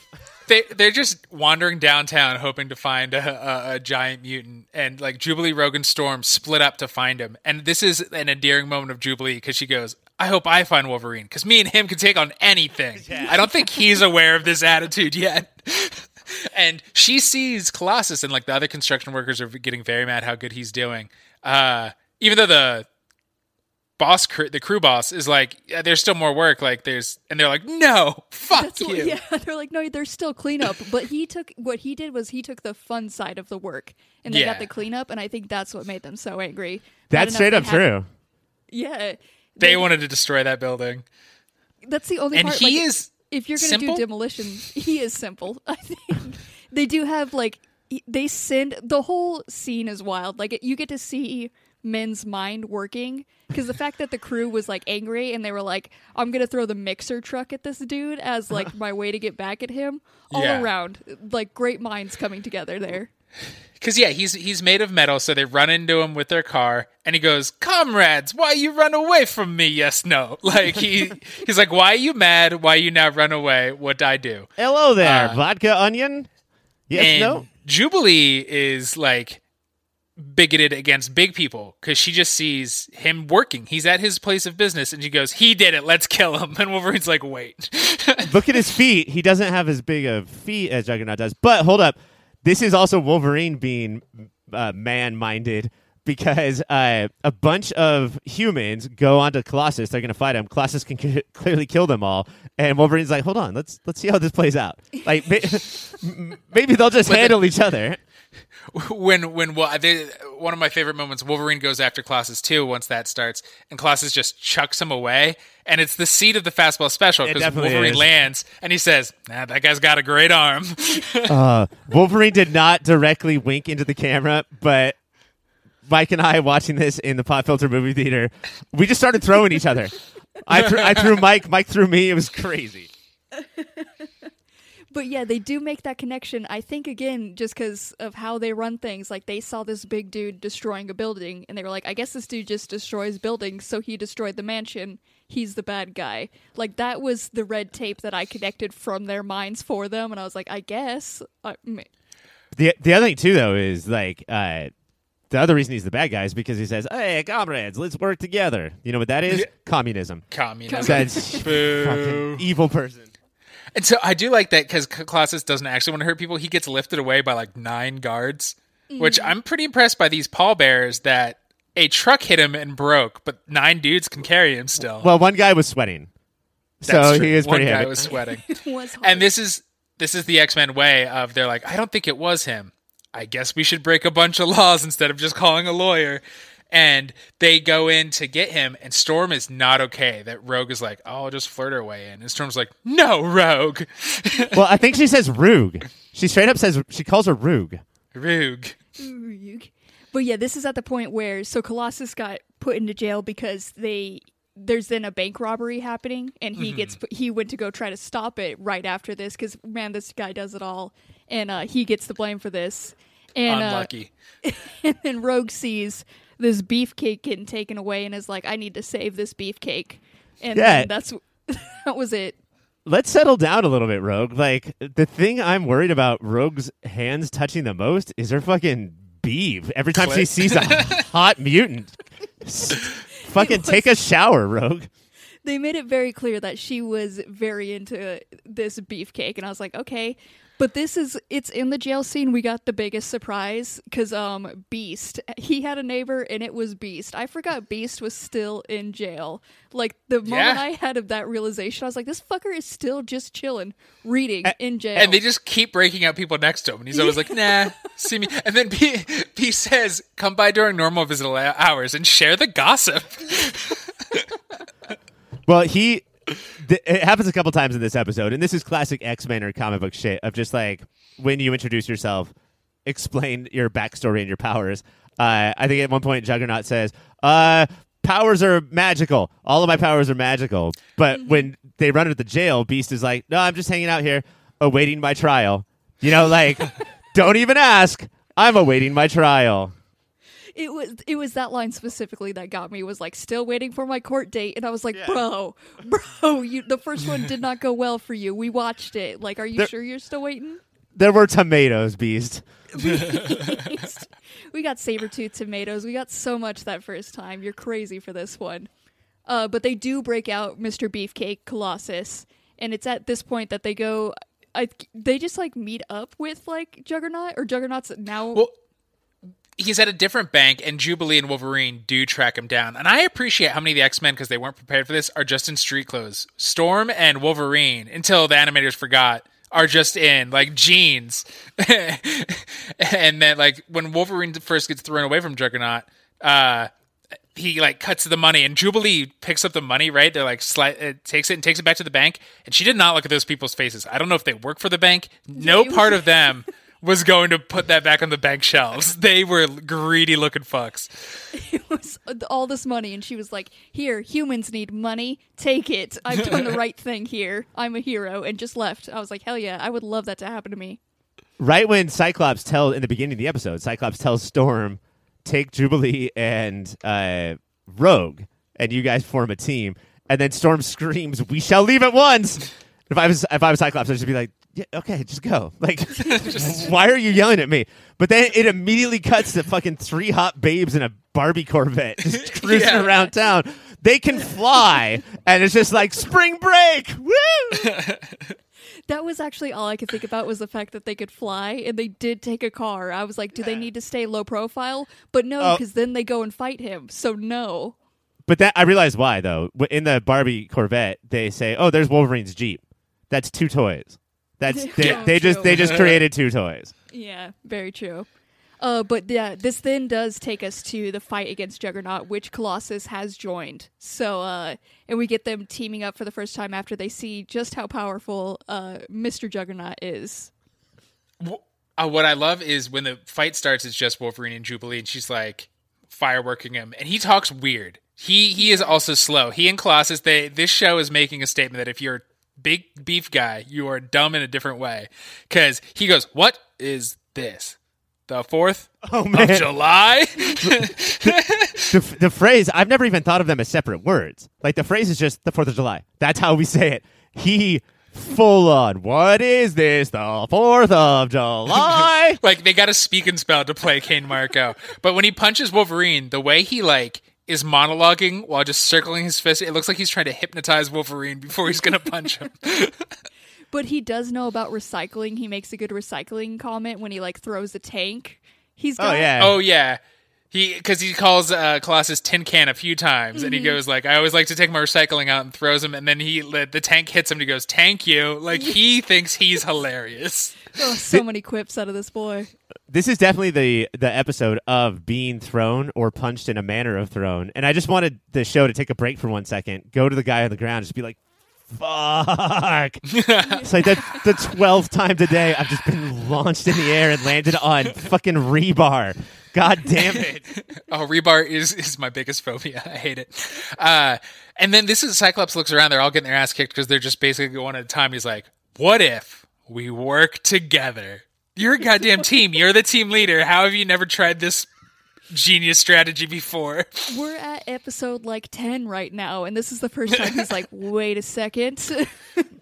S3: they they're just wandering downtown hoping to find a, a, a giant mutant, and like Jubilee, Rogan, Storm split up to find him. And this is an endearing moment of Jubilee because she goes, "I hope I find Wolverine because me and him can take on anything." I don't think he's aware of this attitude yet. and she sees Colossus, and like the other construction workers are getting very mad how good he's doing. Uh, even though the boss, cr- the crew boss, is like, yeah, "There's still more work." Like there's, and they're like, "No, fuck
S1: That's
S3: you."
S1: what, yeah, they're like, no, there's still cleanup. But he took what he did was he took the fun side of the work, and they
S3: Yeah.
S1: got the cleanup, and I think that's what made them so angry.
S2: That's straight up
S1: had-
S2: true.
S1: Yeah,
S3: They wanted to destroy that building.
S1: That's the only
S3: And
S1: part.
S3: he
S1: like,
S3: is
S1: if you're gonna do demolition, he is simple. I think they do have like they send the whole scene is wild. Like you get to see men's mind working because the fact that the crew was like angry and they were like, "I'm gonna throw the mixer truck at this dude as like my way to get back at him." All
S3: Yeah.
S1: around, like great minds coming together there.
S3: Because yeah, he's he's made of metal, so they run into him with their car, and he goes, "Comrades, why you run away from me? Yes, no." Like he he's like, "Why are you mad? Why you now run away? What do I do?"
S2: Hello there,
S3: Uh,
S2: vodka onion. Yes,
S3: and
S2: no.
S3: Jubilee is like bigoted against big people because she just sees him working. He's at his place of business, and she goes, "He did it. Let's kill him." And Wolverine's like, "Wait."
S2: Look at his feet. He doesn't have as big of feet as Juggernaut does. But hold up, this is also Wolverine being uh, man-minded because uh, a bunch of humans go onto Colossus. They're going to fight him. Colossus can c- clearly kill them all, and Wolverine's like, "Hold on, let's let's see how this plays out. Like may- maybe they'll just
S3: But the-
S2: handle each other."
S3: When when well, they, one of my favorite moments, Wolverine goes after Colossus too. Once that starts, and Colossus just chucks him away, and it's the seat of the fastball special because Wolverine
S2: is.
S3: lands, and he says, "Nah, that guy's got a great arm."
S2: Uh, Wolverine did not directly wink into the camera, but Mike and I watching this in the Pop Filter movie theater, we just started throwing each other. I threw, I threw Mike, Mike threw me. It was crazy.
S1: But yeah, they do make that connection. I think again, just because of how they run things. Like they saw this big dude destroying a building, and they were like, "I guess this dude just destroys buildings." So he destroyed the mansion, he's the bad guy. Like that was the red tape that I connected from their minds for them, and I was like, I guess. I,
S2: The the other thing too though is like uh the other reason he's the bad guy is because he says, "Hey, comrades, let's work together." You know what that is?
S3: Yeah.
S2: Communism.
S3: Communism.
S2: That's fucking evil person.
S3: And so I do like that because Colossus doesn't actually want to hurt people. He gets lifted away by like nine guards, which mm-hmm. I'm pretty impressed by these pallbearers that a truck hit him and broke, but nine dudes can carry him still.
S2: Well, one guy was sweating,
S3: That's
S2: so
S3: true.
S2: he is
S3: One
S2: pretty
S3: guy
S2: heavy.
S3: was sweating.
S1: it was hard.
S3: and this is this is the X-Men way of they're like, I don't think it was him. I guess we should break a bunch of laws instead of just calling a lawyer. And they go in to get him, and Storm is not okay. That Rogue is like, oh, I'll just flirt her way in. And Storm's like, no, Rogue.
S2: well, I think she says rogue She straight up says she calls her Rug.
S3: Rogue. Rogue.
S1: But yeah, this is at the point where so Colossus got put into jail because they there's then a bank robbery happening, and he gets he went to go try to stop it right after this because man, this guy does it all, and uh, he gets the blame for this. And uh,
S3: Unlucky.
S1: and then Rogue sees this beefcake getting taken away and is like, "I need to save this beefcake," and
S2: Yeah.
S1: that's that was it.
S2: Let's settle down a little bit, Rogue. Like the thing I'm worried about Rogue's hands touching the most is her fucking beef. Every time she sees a hot mutant, fucking
S1: was-
S2: take a shower, Rogue.
S1: they made it very clear that she was very into this beefcake and i was like okay but this is it's in the jail scene we got the biggest surprise because um beast he had a neighbor and it was beast i forgot beast was still in jail like the moment
S3: Yeah.
S1: i had of that realization i was like this fucker is still just chilling reading in jail
S3: And they just keep breaking out people next to him. And he's always like, nah, see me. And then P, P says, come by during normal visit hours and share the gossip.
S2: Well, he. Th- it happens a couple times in this episode, and this is classic X Men or comic book shit of just like when you introduce yourself, explain your backstory and your powers. Uh, I think at one point Juggernaut says, uh, "Powers are magical. All of my powers are magical." But when they run into the jail, Beast is like, "No, I'm just hanging out here, awaiting my trial." You know, like, don't even ask. I'm awaiting my trial.
S1: It was it was that line specifically that got me. Was like still waiting for my court date. And i was like bro bro you the first one did not go well for you. We watched it. Like are you
S2: There-
S1: sure you're still waiting?
S2: There were tomatoes, Beast.
S1: we got saber-tooth tomatoes. We got so much that first time. You're crazy for this one. Uh, but they do break out mr beefcake colossus and it's at this point that they go I, they just like meet up with like juggernaut or juggernaut's now
S3: Well, he's at a different bank, and Jubilee and Wolverine do track him down. And I appreciate how many of the X Men, because they weren't prepared for this, are just in street clothes. Storm and Wolverine, until the animators forgot, are just in like jeans. and then, like when Wolverine first gets thrown away from Juggernaut, uh, he like cuts the money, and Jubilee picks up the money. Right, they're like sli- uh, takes it and takes it back to the bank. And she did not look at those people's faces. I don't know if they work for the bank. No part of them was going to put that back on the bank shelves. They were greedy looking fucks.
S1: it was all this money and she was like here humans need money take it i've done the right thing here i'm a hero and just left i was like hell yeah i would love that to happen to me
S2: right when Cyclops tells in the beginning of the episode, Cyclops tells Storm, "Take Jubilee and uh, Rogue, and you guys form a team." And then Storm screams, "We shall leave at once." If I was if I was Cyclops, I'd just be like, "Yeah, okay, just go." Like, why are you yelling at me? But then it immediately cuts to fucking three hot babes in a Barbie Corvette just cruising
S3: Yeah.
S2: around town. They can fly, and it's just like spring break. Woo!
S1: that was actually all i could think about was the fact that they could fly and they did take a car i was like do they need to stay low profile but no
S2: Oh.
S1: because then they go and fight him so no
S2: But that I realized why though. In the Barbie Corvette, they say, "Oh, there's Wolverine's Jeep." That's two toys. That's they,
S1: Yeah,
S2: they just
S1: true.
S2: they just created two toys.
S1: Yeah, very true. Uh, but yeah, this then does take us to the fight against Juggernaut, which Colossus has joined. So, uh, and we get them teaming up for the first time after they see just how powerful uh, Mr. Juggernaut is.
S3: Uh, what I love is when the fight starts, it's just Wolverine and Jubilee, and she's like fireworking him, and he talks weird. He he is also slow. He and Colossus, they this show is making a statement that if you're a big beef guy, you are dumb in a different way. Because he goes, "What is this?" the 4th
S2: Oh
S3: of July.
S2: the, the phrase I've never even thought of them as separate words. Like the phrase is just the Fourth of July. That's how we say it. He full on. What is this? The Fourth of July.
S3: like they got a speak and spell to play Cain Marko. But when he punches Wolverine, the way he like is monologuing while just circling his fist, it looks like he's trying to hypnotize Wolverine before he's gonna punch him.
S1: But he does know about recycling. He makes a good recycling comment when he like throws a tank. He's got
S2: oh yeah.
S3: oh yeah. He because he calls uh, Colossus tin can a few times, and he goes like, "I always like to take my recycling out," and throws him, and then he the the tank hits him. and He goes, "Thank you!" Like he thinks he's hilarious.
S1: Oh, so many quips out of this boy.
S2: this is definitely the the episode of being thrown or punched in a manner of thrown. And I just wanted the show to take a break for one second, go to the guy on the ground, just be like, "Fuck!" it's like the the twelfth time today I've just been launched in the air and landed on fucking rebar. God damn it!
S3: Oh, rebar is is my biggest phobia. I hate it. Uh, and then this is Cyclops looks around. They're all getting their ass kicked because they're just basically one at a time. He's like, "What if we work together? You're a goddamn team. You're the team leader. How have you never tried this genius strategy before?"
S1: We're at episode like 10 right now, and this is the first time he's like, wait a second.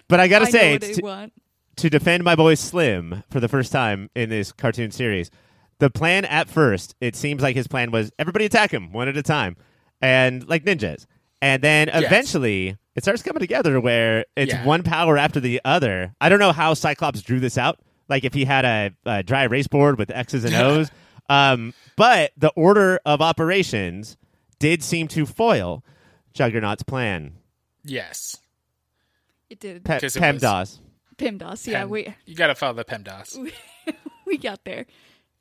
S2: But I gotta
S1: I
S2: say, it's to, to defend my boy Slim for the first time in this cartoon series, the plan at first, it seems like his plan was everybody attack him one at a time, and like ninjas, and then eventually it starts coming together where it's
S3: Yeah.
S2: one power after the other. I don't know how Cyclops drew this out, like if he had a, a dry erase board with X's and O's, um, but the order of operations did seem to foil Juggernaut's plan.
S3: Yes,
S1: It did.
S2: Pe-
S3: 'Cause it was-
S2: PEMDAS.
S1: Yeah,
S3: Pen-
S1: we,
S3: you got to follow the PEMDAS.
S1: we got there.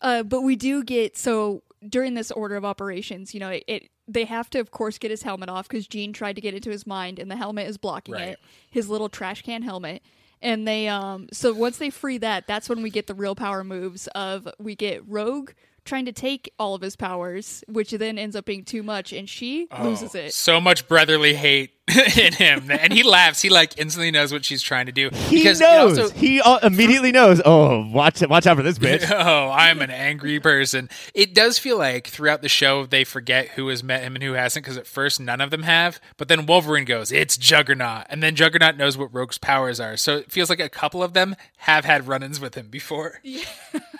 S1: Uh, but we do get so during this order of operations, you know, it, it they have to of course get his helmet off because Jean tried to get into his mind and the helmet is blocking
S3: Right.
S1: it. His little trash can helmet. And they um so once they free that, that's when we get the real power moves of we get Rogue trying to take all of his powers, which then ends up being too much and she loses it.
S3: So much brotherly hate in him, and he laughs. He like instantly knows what she's trying to do
S2: He knows.
S3: also-
S2: he uh, immediately knows. Oh, watch it! Watch out for this bitch.
S3: oh, I'm an angry person. It does feel like throughout the show they forget who has met him and who hasn't because at first none of them have, but then Wolverine goes, "It's Juggernaut," and then Juggernaut knows what Rogue's powers are. So it feels like a couple of them have had run-ins with him before.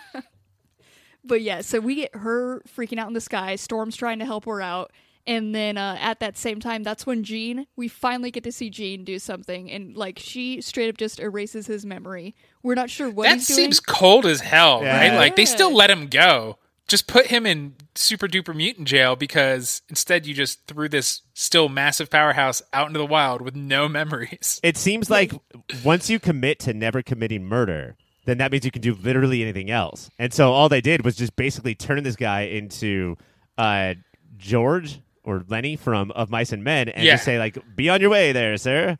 S1: But yeah, so we get her freaking out in the sky. Storm's trying to help her out. And then uh, at that same time, that's when Jean, we finally get to see Jean do something. And like she straight up just erases his memory. We're not sure what
S3: that
S1: he's doing.
S3: seems cold as hell,
S2: Yeah.
S3: right? Like they still let him go. Just put him in super duper mutant jail because instead you just threw this still massive powerhouse out into the wild with no memories.
S2: It seems like once you commit to never committing murder, then that means you can do literally anything else. And so all they did was just basically turn this guy into uh, George or Lenny from Of Mice and Men, and
S3: Yeah.
S2: just say like, "Be on your way, there, sir."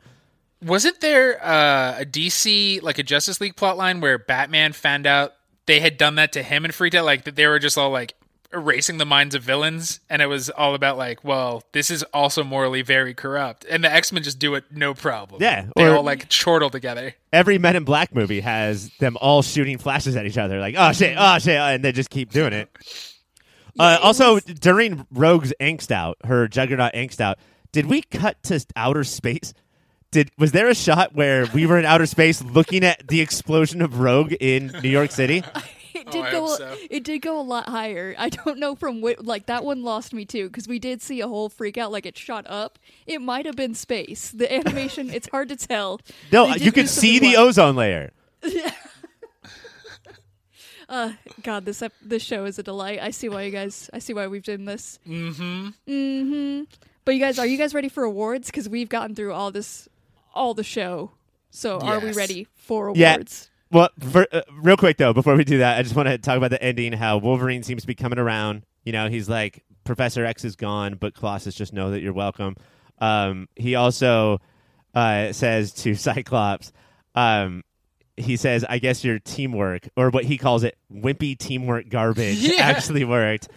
S3: Wasn't there uh, a DC like a Justice League plotline where Batman found out they had done that to him and freaked out, like that they were just all like erasing the minds of villains, and it was all about like, well, this is also morally very corrupt, and the X Men just do it no problem.
S2: Yeah,
S3: they
S2: or-
S3: all like chortle together.
S2: Every Men in Black movie has them all shooting flashes at each other, like, "Oh shit, oh shit," and they just keep doing it. uh,
S1: it
S2: also,
S1: was-
S2: during Rogue's angst out, her Juggernaut angst out, did we cut to outer space? Did was there a shot where we were in outer space looking at the explosion of Rogue in New York City?
S1: it
S3: Oh,
S1: did
S3: I
S1: go.
S3: so.
S1: It did go a lot higher. I don't know from what. Like that one lost me too because we did see a whole freak out. Like it shot up. It might have been space. The animation. it's hard to tell.
S2: No, you
S1: do
S2: could see the
S1: wild.
S2: ozone layer.
S1: God, this ep- this show is a delight. I see why you guys. I see why we've done this. Mm-hmm. Mm-hmm. But you guys, are you guys ready for awards? Because we've gotten through all this, all the show. So are we ready for
S2: Yeah.
S1: awards?
S2: Well, for, uh, real quick though, before we do that, I just want to talk about the ending. How Wolverine seems to be coming around. You know, he's like Professor X is gone, but Colossus just know that you're welcome. Um, he also uh, says to Cyclops, um, he says, "I guess your teamwork, or what he calls it, wimpy teamwork garbage,
S3: Yeah.
S2: actually worked."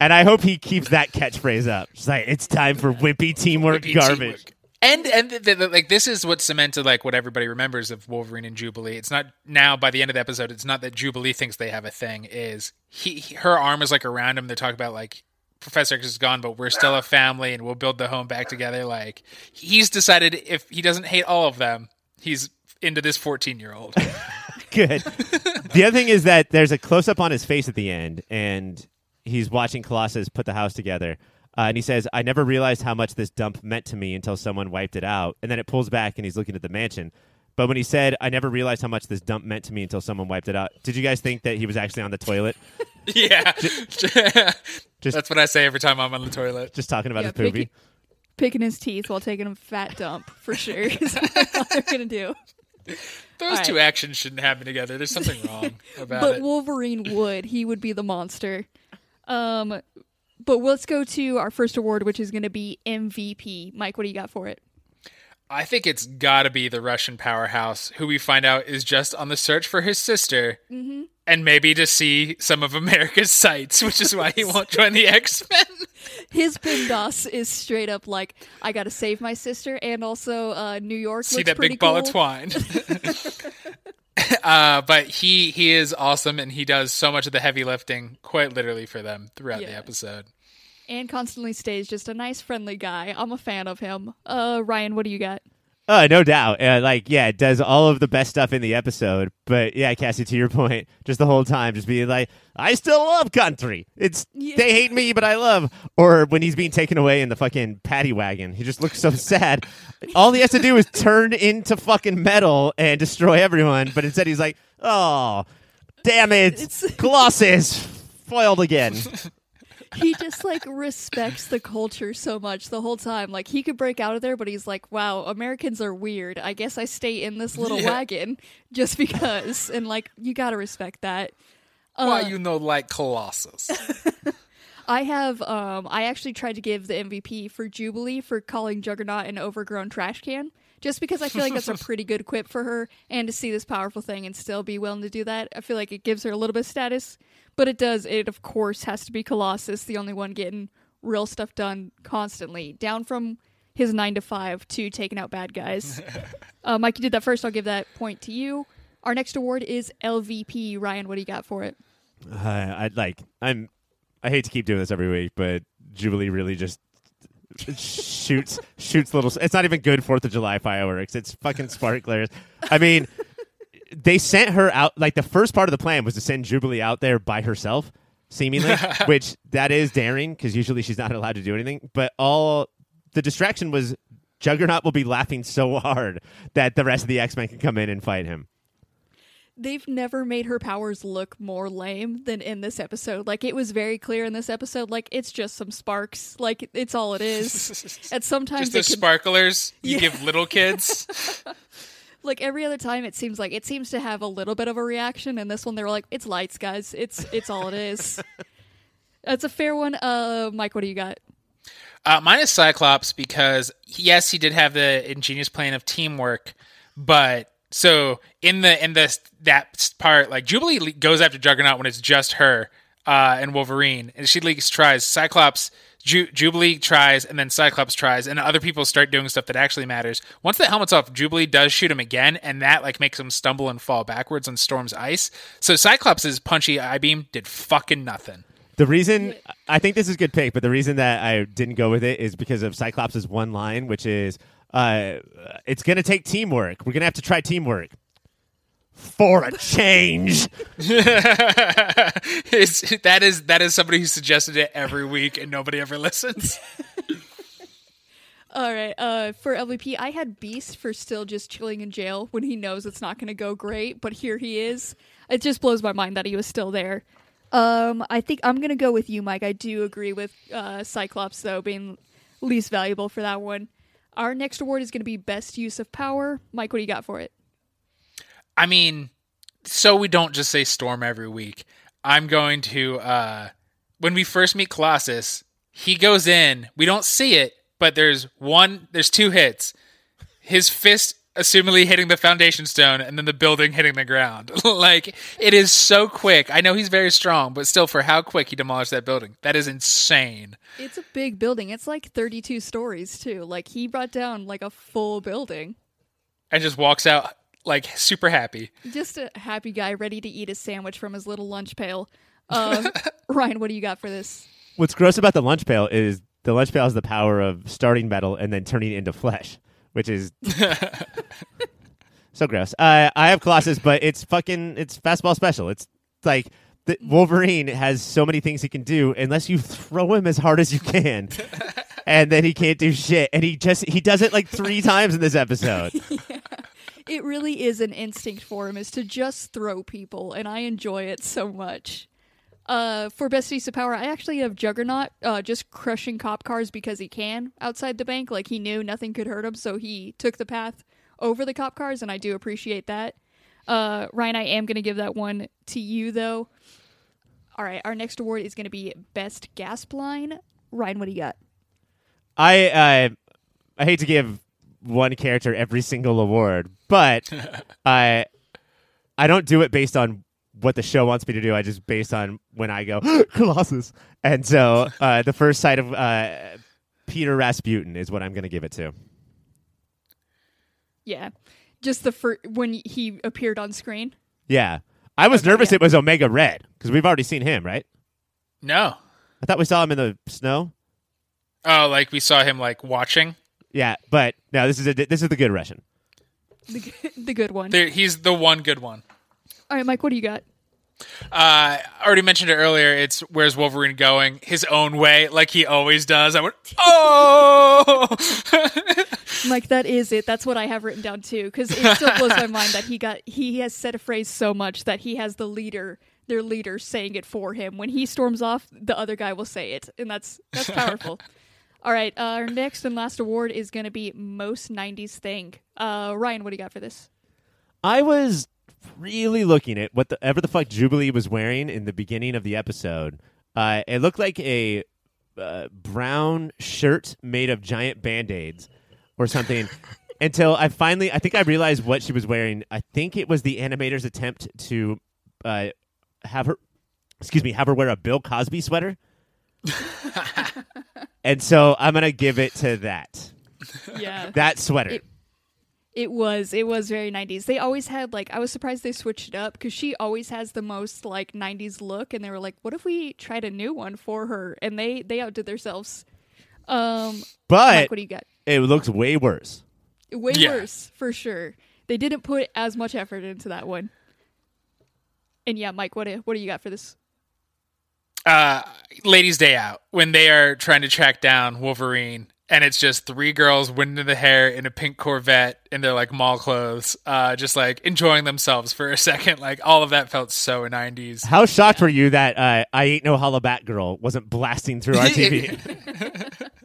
S2: And I hope he keeps that catchphrase up. It's like it's time for wimpy teamwork
S3: Wimpy
S2: garbage.
S3: teamwork. And and the, the, like this is what cemented like what everybody remembers of Wolverine and Jubilee. It's not now by the end of the episode. It's not that Jubilee thinks they have a thing. Is he? he- Her arm is like around him. They're talking about like Professor X is gone, but we're still a family, and we'll build the home back together. Like he's decided if he doesn't hate all of them, he's into this fourteen year old.
S2: Good. the other thing is that there's a close up on his face at the end, and he's watching Colossus put the house together. Uh, and he says, I never realized how much this dump meant to me until someone wiped it out. And then it pulls back and he's looking at the mansion. But when he said, I never realized how much this dump meant to me until someone wiped it out, did you guys think that he was actually on the toilet
S3: yeah,
S2: Just-
S3: that's what I say every time I'm on the toilet.
S2: just talking about
S1: Yeah,
S2: his poopy?
S1: picking, picking his teeth while taking a fat dump for sure. is what they're gonna do.
S3: Those
S1: All
S3: two
S1: right.
S3: actions shouldn't happen together. There's something wrong about
S1: but
S3: it.
S1: Wolverine would. He would be the monster. Um, but let's go to our first award, which is going to be MVP. Mike, what do you got for it?
S3: I think it's got to be the Russian powerhouse, who we find out is just on the search for his sister, and maybe to see some of America's sights, which is why he won't join the X Men.
S1: His Bindos is straight up like, I got to save my sister, and also uh, New York.
S3: see that big ball of twine. uh, but he he is awesome, and he does so much of the heavy lifting, quite literally, for them throughout the episode.
S1: And constantly stays just a nice, friendly guy. I'm a fan of him. Uh, Ryan, what do you got?
S2: Oh, no doubt. Uh, like, yeah, it does all of the best stuff in the episode. But yeah, Cassie, to your point, just the whole time, just being like, I still love country. It's
S1: Yeah.
S2: they hate me, but I love. Or when he's being taken away in the fucking paddy wagon, he just looks so sad. All he has to do is turn into fucking metal and destroy everyone. But instead, he's like, oh, damn it,
S1: It's-
S2: Colossus foiled again.
S1: he just like respects the culture so much the whole time. Like he could break out of there, but he's like, "Wow, Americans are weird. I guess I stay in this little
S3: Yeah.
S1: wagon just because." And like, you gotta respect that.
S3: why
S1: Uh,
S3: you know like Colossus?
S1: I have, um, I actually tried to give the MVP for Jubilee for calling Juggernaut an overgrown trash can, just because I feel like that's a pretty good quip for her, and to see this powerful thing and still be willing to do that, I feel like it gives her a little bit of status. But it does, it of course has to be Colossus, the only one getting real stuff done constantly, down from his nine to five to taking out bad guys. uh, Mike, you did that first. I'll give that point to you. Our next award is LVP. Ryan, what do you got for it?
S2: Uh, I'd like. I'm. I hate to keep doing this every week, but Jubilee really just shoots shoots little. It's not even good Fourth of July fireworks. It's fucking sparklers. I mean, they sent her out. Like the first part of the plan was to send Jubilee out there by herself, seemingly, which that is daring because usually she's not allowed to do anything. But all the distraction was Juggernaut will be laughing so hard that the rest of the X Men can come in and fight him.
S1: they've never made her powers look more lame than in this episode. Like it was very clear in this episode, like it's just some sparks. Like it's all it is. And sometimes
S3: Just
S1: it
S3: those
S1: can,
S3: sparklers you
S1: Yeah.
S3: give little kids.
S1: like every other time it seems like it seems to have a little bit of a reaction and this one they were like, It's lights, guys. It's it's all it is. That's a fair one. Uh Mike, what do you got?
S3: Uh, mine is Cyclops because yes, he did have the ingenious plan of teamwork, but so in the in this that part, like Jubilee goes after Juggernaut when it's just her uh, and Wolverine, and she leaks tries. Cyclops, Ju- Jubilee tries, and then Cyclops tries, and other people start doing stuff that actually matters. Once the helmet's off, Jubilee does shoot him again, and that like makes him stumble and fall backwards on Storm's ice. So Cyclops' punchy eye beam did fucking nothing.
S2: The reason I think this is a good pick, but the reason that I didn't go with it is because of Cyclops' one line, which is, uh, "It's going to take teamwork. We're going to have to try teamwork for a change."
S3: It's, that is that is somebody who suggested it every week and nobody ever listens.
S1: All right. Uh, for LVP, I had Beast for still just chilling in jail when he knows it's not going to go great, but here he is. It just blows my mind that he was still there. Um, I think I'm going to go with you, Mike. I do agree with uh, Cyclops though being least valuable for that one. Our next award is going to be best use of power. Mike, what do you got for it?
S3: I mean, so we don't just say Storm every week. I'm going to uh when we first meet Colossus, he goes in, we don't see it, but there's one there's two hits. His fist assumingly hitting the foundation stone and then the building hitting the ground. like it is so quick. I know he's very strong, but still for how quick he demolished that building. That is insane.
S1: It's a big building. It's like 32 stories too. Like he brought down like a full building.
S3: And just walks out like super happy.
S1: Just a happy guy ready to eat a sandwich from his little lunch pail. Um, Ryan, what do you got for this?
S2: What's gross about the lunch pail is the lunch pail has the power of starting metal and then turning it into flesh, which is so gross. Uh, I have Colossus, but it's fucking it's fastball special. It's like the Wolverine has so many things he can do unless you throw him as hard as you can. and then he can't do shit. And he just he does it like three times in this episode.
S1: It really is an instinct for him is to just throw people, and I enjoy it so much. Uh, for best use of power, I actually have Juggernaut uh, just crushing cop cars because he can outside the bank. Like he knew nothing could hurt him, so he took the path over the cop cars, and I do appreciate that. Uh, Ryan, I am going to give that one to you though. All right, our next award is going to be best gasp line. Ryan, what do you got?
S2: I uh, I hate to give one character every single award, but I I don't do it based on what the show wants me to do. I just based on when I go Colossus, and so uh, the first sight of uh, Peter Rasputin is what I'm going to give it to.
S1: Yeah, just the first when he appeared on screen.
S2: Yeah, I was
S1: Okay,
S2: nervous
S1: yeah.
S2: it was Omega Red because we've already seen him, right?
S3: No.
S2: I thought we saw him in the snow.
S3: Oh, like we saw him like watching.
S2: Yeah, but no, this is a this is the good Russian.
S1: The, g- the good one.
S3: There, he's the one good one.
S1: All right, Mike, what do you got?
S3: Uh, I already mentioned it earlier. It's where's Wolverine going? His own way, like he always does. I went, oh,
S1: Mike, that is it. That's what I have written down too, because it still blows my mind that he got he has said a phrase so much that he has the leader, their leader, saying it for him. When he storms off, the other guy will say it, and that's that's powerful. All right, uh, our next and last award is going to be most '90s thing. Uh, Ryan, what do you got for this?
S2: I was really looking at what the ever the fuck Jubilee was wearing in the beginning of the episode. Uh, it looked like a uh, brown shirt made of giant band aids or something. until I finally, I think I realized what she was wearing. I think it was the animator's attempt to uh, have her, excuse me, have her wear a Bill Cosby sweater. and so I'm gonna give it to that
S1: Yeah,
S2: that sweater.
S1: It- It was. It was very 90s. They always had like I was surprised they switched it up because she always has the most like 90s look, and they were like, "What if we tried a new one for her?" And they they outdid themselves. Um,
S2: but
S1: Mike, what do you got?
S2: it looks way worse.
S1: Way
S3: Yeah.
S1: worse for sure. They didn't put as much effort into that one. And yeah, Mike, what do, what do you got for this?
S3: Uh, Ladies' Day Out when they are trying to track down Wolverine, and it's just three girls wind in the hair in a pink Corvette in their like mall clothes, uh, just like enjoying themselves for a second. Like all of that felt so 90s.
S2: How shocked were you that uh, I Ain't No Holla Back Girl wasn't blasting through our TV?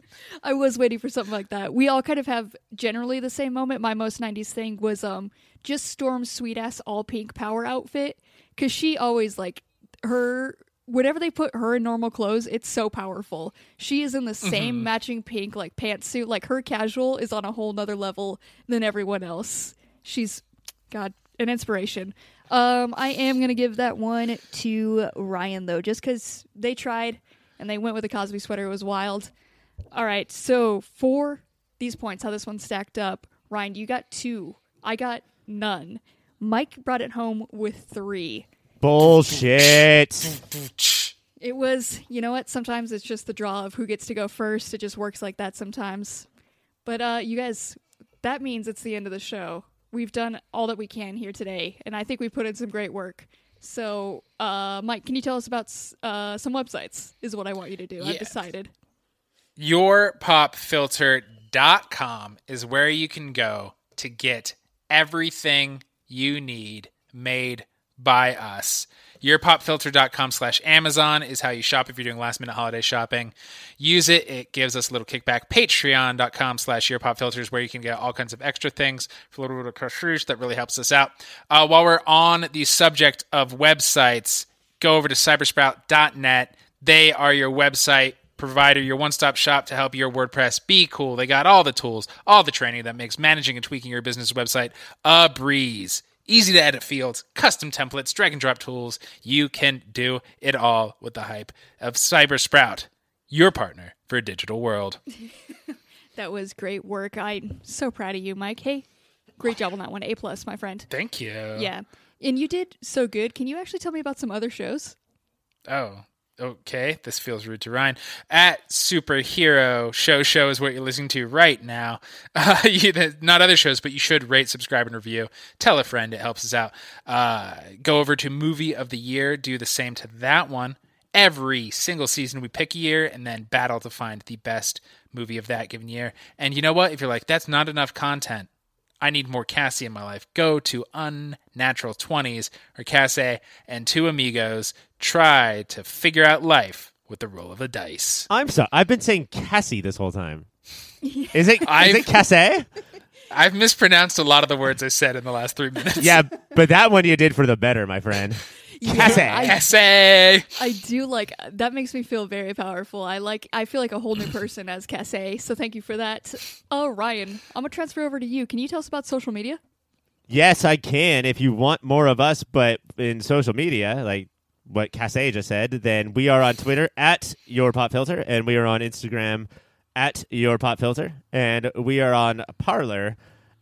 S1: I was waiting for something like that. We all kind of have generally the same moment. My most 90s thing was um just Storm's sweet ass all pink power outfit cuz she always like her whenever they put her in normal clothes, it's so powerful. She is in the same matching pink like pantsuit. Like her casual is on a whole nother level than everyone else. She's god, an inspiration. Um I am going to give that one to Ryan though just cuz they tried and they went with a Cosby sweater. It was wild. All right, so for these points, how this one stacked up, Ryan, you got two. I got none. Mike brought it home with three.
S2: Bullshit.
S1: It was, you know what? Sometimes it's just the draw of who gets to go first. It just works like that sometimes. But uh, you guys, that means it's the end of the show. We've done all that we can here today, and I think we put in some great work. So, uh, Mike, can you tell us about uh, some websites? Is what I want you to do. I've
S3: Yes.
S1: decided.
S3: yourpopfilter.com is where you can go to get everything you need made by us. Yourpopfilter.com slash Amazon is how you shop if you're doing last minute holiday shopping. Use it. It gives us a little kickback. Patreon.com slash yourpopfilters where you can get all kinds of extra things for a little bit of cash that really helps us out. Uh, while we're on the subject of websites, go over to cybersprout.net. They are your website provider, your one stop shop to help your WordPress be cool. They got all the tools, all the training that makes managing and tweaking your business website a breeze. Easy to edit fields, custom templates, drag and drop tools. You can do it all with the hype of Cybersprout, your partner for a digital world.
S1: That was great work. I'm so proud of you, Mike. Hey, great job on that one. A plus, my friend.
S3: Thank you.
S1: Yeah. And you did so good. Can you actually tell me about some other shows?
S3: Oh, okay. This feels rude to Ryan. At Superhero Show Show is what you're listening to right now. Uh, you, not other shows, but you should rate, subscribe, and review. Tell a friend. It helps us out. Uh, go over to Movie of the Year. Do the same to that one. Every single season, we pick a year and then battle to find the best movie of that given year. And you know what? If you're like, that's not enough content, I need more Cassie in my life. Go to Unnatural 20s or Cassie and two amigos try to figure out life with the roll of a dice.
S2: I'm sorry. I've been saying Cassie this whole time. Is it? Is it Cassie?
S3: I've mispronounced a lot of the words I said in the last three minutes.
S2: Yeah, but that one you did for the better, my friend. Cassie.
S1: I,
S3: Cassie!
S1: I do like that makes me feel very powerful. I like I feel like a whole new person as Cassie. So thank you for that. Oh, Ryan, I'm gonna transfer over to you. Can you tell us about social media?
S2: Yes, I can. If you want more of us, but in social media, like what Cassie just said, then we are on Twitter at Your Pop Filter, and we are on Instagram at Your Pop Filter, and we are on Parler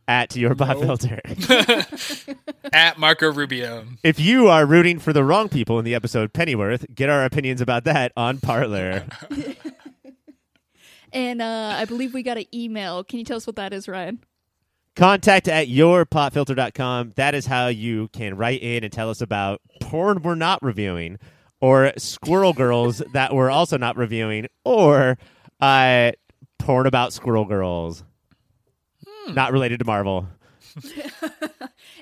S2: at Your Pop Filter.
S3: At Marco Rubio.
S2: if you are rooting for the wrong people in the episode Pennyworth, get our opinions about that on Parler.
S1: And uh, I believe we got an email. Can you tell us what that is, Ryan?
S2: Contact at yourpopfilter.com. That is how you can write in and tell us about porn we're not reviewing, or squirrel girls that we're also not reviewing, or uh, porn about squirrel girls. Not related to Marvel.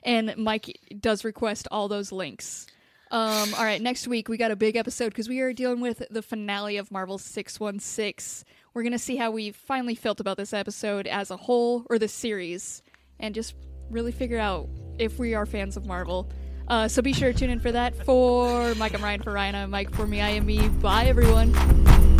S1: And Mike does request all those links. Um, all right, next week we got a big episode because we are dealing with the finale of Marvel 616. We're going to see how we finally felt about this episode as a whole or the series and just really figure out if we are fans of Marvel. Uh, so be sure to tune in for that. For Mike, I'm Ryan. For Ryan, I'm Mike. For me, I am me. Bye, everyone.